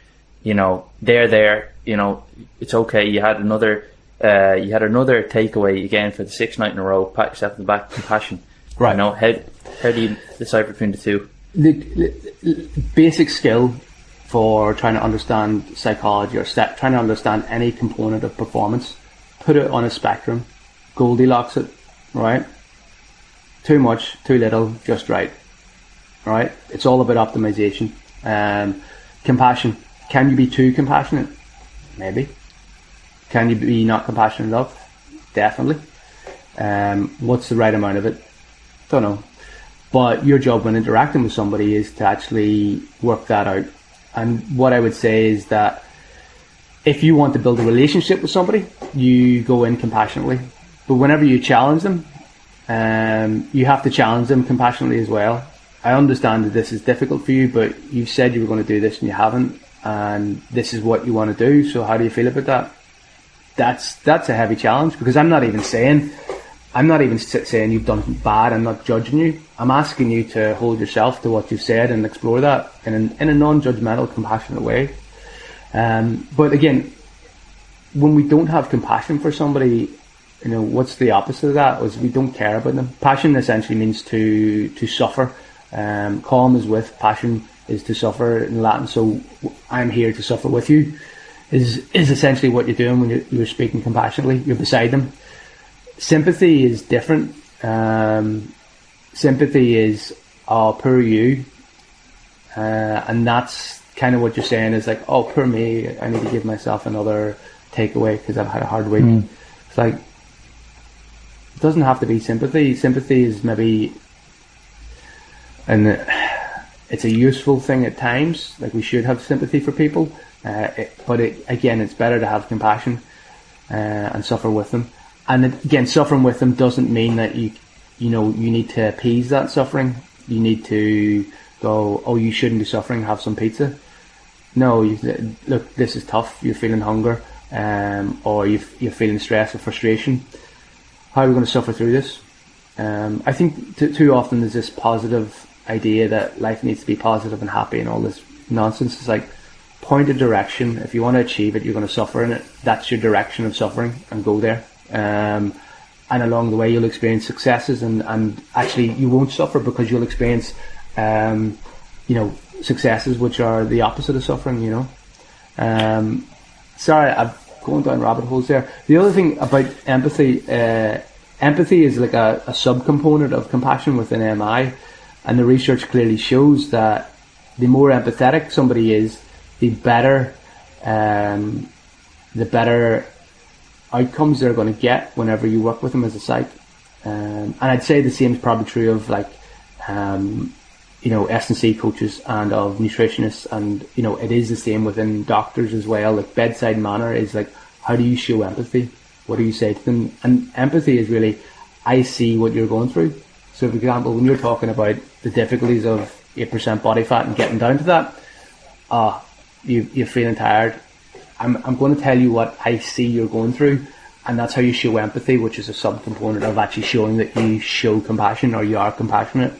B: you know, there there, you know, it's okay. You had another. Uh, you had another takeaway again for the sixth night in a row. Pat yourself in the back. Compassion,
C: Right.
B: You know how how do you decipher between the two?
C: the, the basic skill for trying to understand psychology or set, trying to understand any component of performance, put it on a spectrum, Goldilocks it, right? Too much, too little, just right, right? It's all about optimization. Um, compassion. Can you be too compassionate? Maybe. Can you be not compassionate enough? Definitely. Um, what's the right amount of it? Don't know. But your job when interacting with somebody is to actually work that out. And what I would say is that if you want to build a relationship with somebody, you go in compassionately. But whenever you challenge them, um, you have to challenge them compassionately as well. I understand that this is difficult for you, but you said you were going to do this and you haven't, and this is what you want to do. So how do you feel about that? That's that's a heavy challenge because I'm not even saying I'm not even saying you've done bad. I'm not judging you. I'm asking you to hold yourself to what you've said and explore that in an, in a non-judgmental, compassionate way. Um, but again, when we don't have compassion for somebody, you know, what's the opposite of that? Is we don't care about them. Passion essentially means to to suffer. Um, calm is with. Passion is to suffer in Latin. So I'm here to suffer with you. Is is essentially what you're doing when you're, you're speaking compassionately. You're beside them sympathy is different. Um, sympathy is, oh, poor you. Uh, and that's kind of what you're saying is like, oh, poor me. I need to give myself another takeaway because I've had a hard week. It's like, it doesn't have to be sympathy. Sympathy is maybe, and it's a useful thing at times. Like we should have sympathy for people. Uh, it, but it, again, it's better to have compassion uh, and suffer with them. And it- again, suffering with them doesn't mean that you, you know, you need to appease that suffering. You need to go, oh, you shouldn't be suffering. Have some pizza. No, you look. This is tough. You're feeling hunger, um, or you you're feeling stress or frustration. How are we going to suffer through this? Um, I think t- too often there's this positive idea that life needs to be positive and happy and all this nonsense. It's like point a direction. If you want to achieve it, you're going to suffer in it. That's your direction of suffering, and go there. Um, and along the way, you'll experience successes, and, and actually, you won't suffer because you'll experience, um, you know, successes which are the opposite of suffering. You know. Um, sorry, I'm going down rabbit holes there. The other thing about empathy, uh, empathy is like a, a subcomponent of compassion within MI, and the research clearly shows that the more empathetic somebody is, the better, um, the better outcomes they're going to get whenever you work with them as a psych. Um, and I'd say the same is probably true of like, um, you know, S&C coaches and of nutritionists and, you know, it is the same within doctors as well. Like bedside manner is like, how do you show empathy? What do you say to them? And empathy is really, I see what you're going through. So for example, when you're talking about the difficulties of 8% body fat and getting down to that, ah, you, you're feeling tired. I'm, I'm going to tell you what I see you're going through, and that's how you show empathy, which is a subcomponent of actually showing that you show compassion or you are compassionate.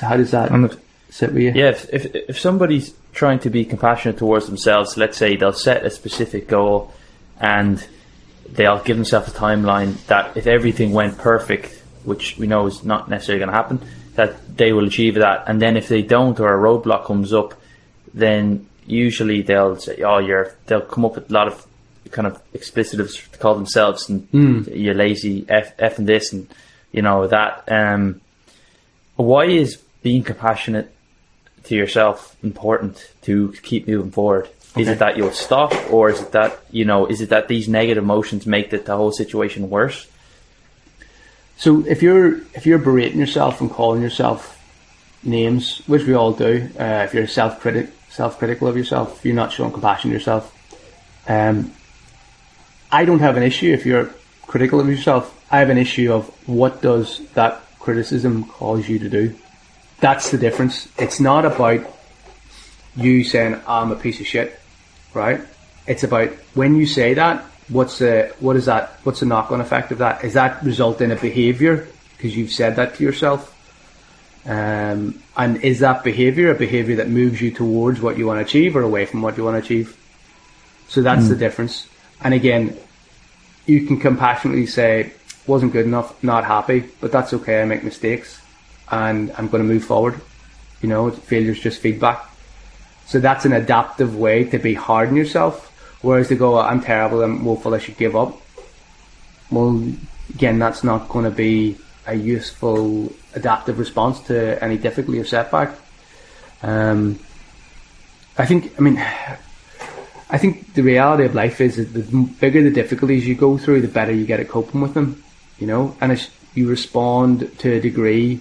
C: How does that
B: if-
C: sit with you?
B: Yeah, if, if if somebody's trying to be compassionate towards themselves, let's say they'll set a specific goal and they'll give themselves a timeline that if everything went perfect, which we know is not necessarily going to happen, that they will achieve that. And then if they don't or a roadblock comes up, then usually they'll say, "Oh, you're." They'll come up with a lot of kind of explicitives to call themselves, and
C: Mm.
B: you're lazy, f, f and this, and you know that. Um, why is being compassionate to yourself important to keep moving forward? Is it that you'll stop, or is it that you know? Is it that these negative emotions make the, the whole situation worse?
C: So if you're if you're berating yourself and calling yourself names, which we all do, uh, if you're a self critic self critical of yourself, you're not showing compassion to yourself. Um, I don't have an issue if you're critical of yourself. I have an issue of what does that criticism cause you to do. That's the difference. It's not about you saying I'm a piece of shit, right? It's about when you say that, what's the what is that? What's the knock on effect of that? Is that result in a behaviour because you've said that to yourself? Um, and is that behaviour a behaviour that moves you towards what you want to achieve or away from what you want to achieve? So that's the difference. And again, you can compassionately say, wasn't good enough, not happy, but that's okay, I make mistakes and I'm going to move forward. You know, failure's just feedback. So that's an adaptive way to be hard on yourself. Whereas to go, I'm terrible, I'm woeful, I should give up. Well, again, that's not going to be a useful adaptive response to any difficulty or setback. Um, I think, I mean, I think the reality of life is that the bigger the difficulties you go through, the better you get at coping with them. You know, and you respond to a degree,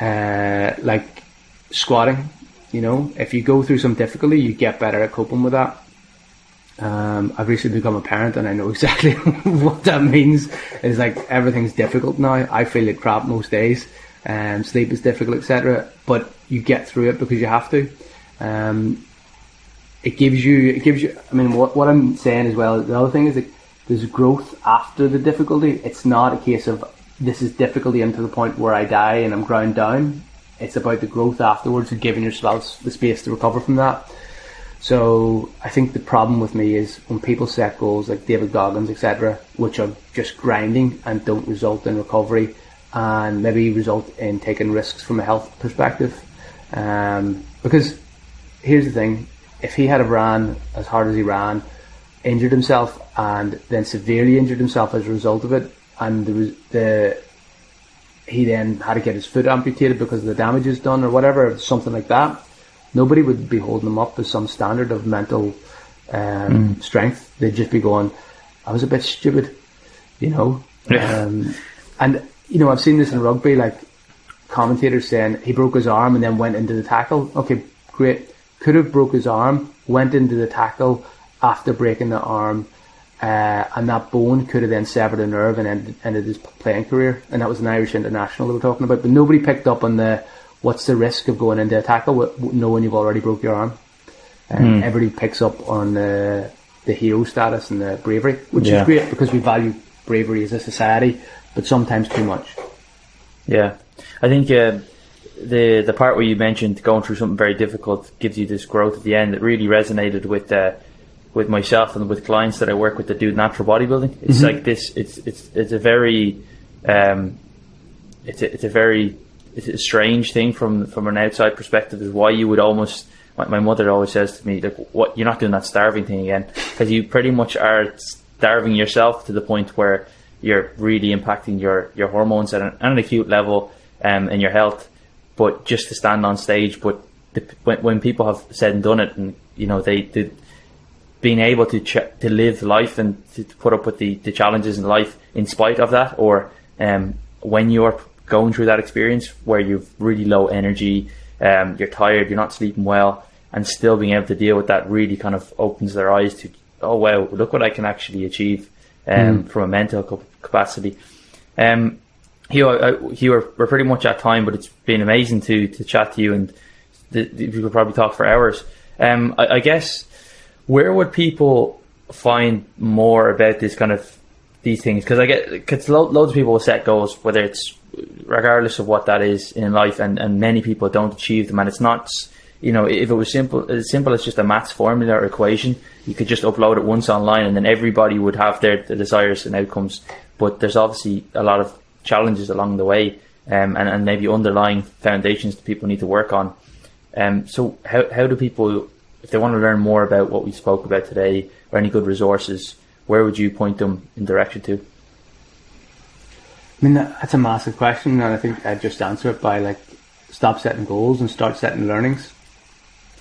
C: uh, like squatting. You know, if you go through some difficulty, you get better at coping with that. Um, I've recently become a parent, and I know exactly what that means. It's like everything's difficult now. I feel like crap most days. Um, sleep is difficult, etc. But you get through it because you have to. Um, it gives you it gives you I mean what what I'm saying as well the other thing is that there's growth after the difficulty it's not a case of this is difficulty into the point where I die and I'm ground down it's about the growth afterwards and giving yourself the space to recover from that so I think the problem with me is when people set goals like David Goggins etc which are just grinding and don't result in recovery and maybe result in taking risks from a health perspective. Um, because here's the thing. If he had ran as hard as he ran, injured himself, and then severely injured himself as a result of it, and the, the he then had to get his foot amputated because of the damages done or whatever, something like that, nobody would be holding them up as some standard of mental um, strength. They'd just be going, "I was a bit stupid," you know.
B: Yeah.
C: Um, and you know, I've seen this in rugby, like commentators saying he broke his arm and then went into the tackle. Okay, great. Could have broke his arm, went into the tackle after breaking the arm, uh, and that bone could have then severed a nerve and ended, ended his playing career. And that was an Irish international they were talking about. But nobody picked up on the what's the risk of going into a tackle knowing you've already broke your arm. And everybody picks up on the the hero status and the bravery, which
B: Yeah.
C: is great because we value bravery as a society, but sometimes too much.
B: Yeah, I think uh, the the part where you mentioned going through something very difficult gives you this growth at the end. It really resonated with uh, with myself and with clients that I work with that do natural bodybuilding. It's like this. It's it's it's a very um, it's a, it's a very a strange thing from from an outside perspective. Is why you would almost. My, mother always says to me, "Like, what? You're not doing that starving thing again, because you pretty much are starving yourself to the point where you're really impacting your your hormones at an, at an acute level um, in your health. But just to stand on stage, but the, when, when people have said and done it, and you know they, they being able to ch- to live life and to, to put up with the, the challenges in life in spite of that, or um, when you're going through that experience where you've really low energy, um, you're tired, you're not sleeping well, and still being able to deal with that really kind of opens their eyes to, oh wow, look what I can actually achieve um, from a mental cap- capacity. Um, Hugh, I, I- Hugh, we're, we're pretty much at time, but it's been amazing to, to chat to you, and the, the, we could probably talk for hours. Um, I, I guess where would people find more about this kind of these things? Because I get cause lo- loads of people will set goals, whether it's regardless of what that is in life, and, and many people don't achieve them. And it's not, you know, if it was simple as simple as just a maths formula or equation, you could just upload it once online, and then everybody would have their, desires and outcomes. But there's obviously a lot of challenges along the way, um, and, and maybe underlying foundations that people need to work on. Um, so how how do people if they want to learn more about what we spoke about today or any good resources, where would you point them in direction to?
C: I mean, that's a massive question, and I think I'd just answer it by like stop setting goals and start setting learnings.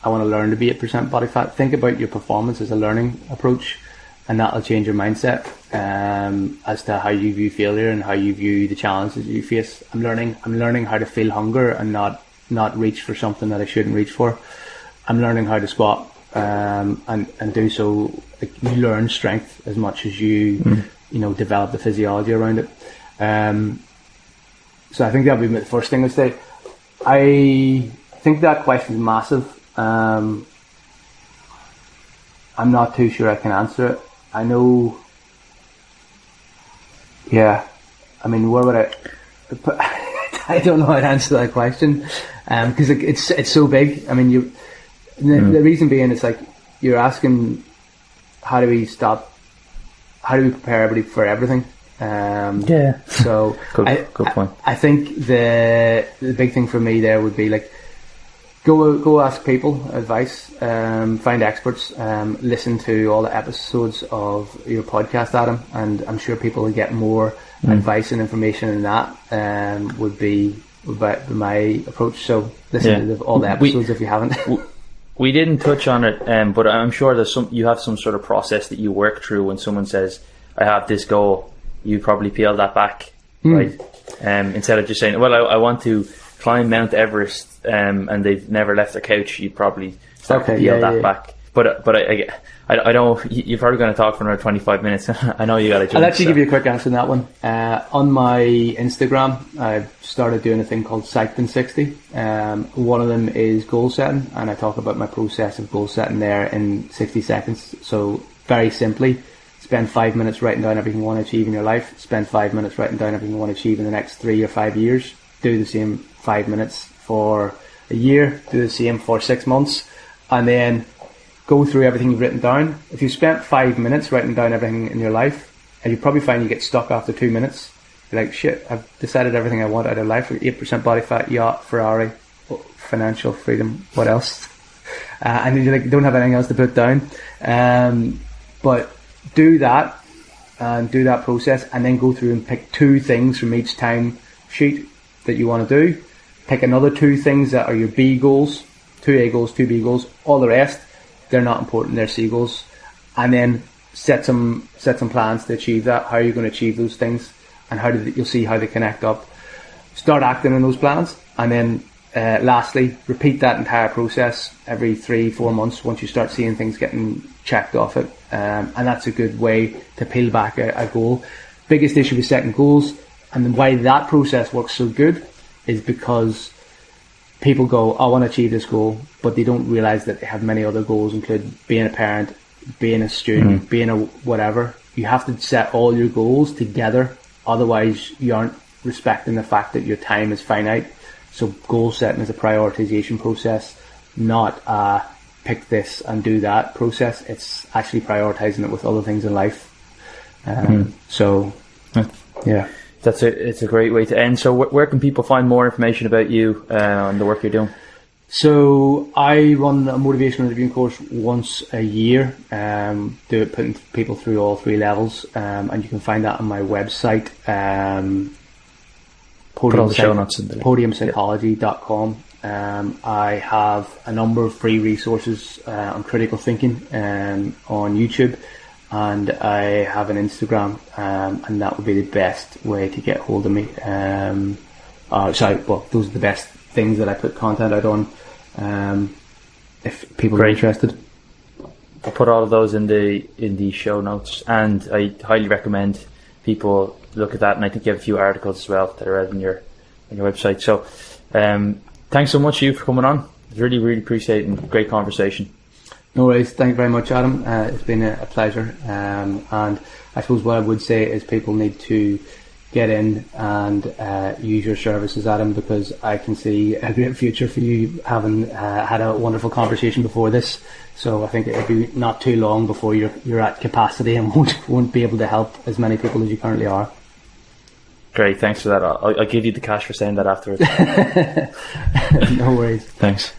C: I want to learn to be 8% body fat. Think about your performance as a learning approach, and that'll change your mindset um, as to how you view failure and how you view the challenges you face. I'm learning. I'm learning how to feel hunger and not not reach for something that I shouldn't reach for. I'm learning how to squat um, and and do so. Like, you learn strength as much as you mm. you know develop the physiology around it. Um, so I think that would be the first thing I say. I think that question is massive. Um, I'm not too sure I can answer it. I know. Yeah, I mean, where would I? I don't know how to answer that question because um, it's it's so big. I mean, you. The, mm. the reason being, it's like you're asking, how do we stop? How do we prepare everybody for everything?
B: Um, yeah.
C: So
B: good, I, good point.
C: I, I, think the the big thing for me there would be like go go ask people advice, um, find experts, um, listen to all the episodes of your podcast, Adam, and I'm sure people will get more mm. advice and information in that. Um, would be would be my approach. So listen yeah. to all the episodes we, if you haven't.
B: we didn't touch on it, um, but I'm sure there's some you have some sort of process that you work through when someone says, "I have this goal." You probably peel that back, mm. right? Um, instead of just saying, "Well, I, I want to climb Mount Everest," um, and they've never left their couch, you'd probably start okay, to peel yeah, that yeah. back. But but I, I, I don't. You're probably going to talk for another 25 minutes. I know you got to.
C: I'll actually so. give you a quick answer on that one. Uh, on my Instagram, I've started doing a thing called in 60. Um, one of them is goal setting, and I talk about my process of goal setting there in 60 seconds. So very simply, spend five minutes writing down everything you want to achieve in your life, spend five minutes writing down everything you want to achieve in the next three or five years, do the same five minutes for a year, do the same for six months, and then go through everything you've written down. If you spent five minutes writing down everything in your life, and you probably find you get stuck after two minutes, you're like, shit, I've decided everything I want out of life. 8% body fat, yacht, Ferrari, financial freedom, what else? Uh, and then you like, don't have anything else to put down. Um, but do that and do that process and then go through and pick two things from each time sheet that you want to do. Pick another two things that are your B goals, two A goals, two B goals. All the rest, they're not important, they're C goals. And then set some set some plans to achieve that. How are you going to achieve those things and how did you'll see how they connect up. Start acting on those plans and then uh, lastly, repeat that entire process every three, four months once you start seeing things getting checked off it. Um, and that's a good way to peel back a, a, goal. Biggest issue with setting goals and why that process works so good is because people go, I want to achieve this goal, but they don't realize that they have many other goals, including being a parent, being a student, mm-hmm. being a whatever. You have to set all your goals together. Otherwise, you aren't respecting the fact that your time is finite so goal setting is a prioritization process, not a pick this and do that process. It's actually prioritizing it with other things in life. Um, mm. So, yeah.
B: That's a, it's a great way to end. So wh- where can people find more information about you uh, and the work you're doing?
C: So I run a motivational interviewing course once a year. Um, do it putting people through all three levels, um, and you can find that on my website. Um,
B: podium, show notes
C: in podiumpsychology.com. Um, I have a number of free resources uh, on critical thinking um, on YouTube, and I have an Instagram, um, and that would be the best way to get hold of me. Um, uh, sorry, well, those are the best things that I put content out on. Um, if people Great. are interested,
B: I'll put all of those in the in the show notes, and I highly recommend people look at that. And I think you have a few articles as well that are out on your on your website. So, um, thanks so much, Hugh, for coming on. Really, really appreciate and great conversation.
C: No worries. Thank you very much, Adam. Uh, it's been a, a pleasure. Um, and I suppose what I would say is people need to get in and uh, use your services, Adam, because I can see a great future for you having uh, had a wonderful conversation before this. So I think it'll be not too long before you're you're at capacity and won't won't be able to help as many people as you currently are.
B: Great, thanks for that. I'll, I'll give you the cash for saying that afterwards.
C: no worries.
B: Thanks.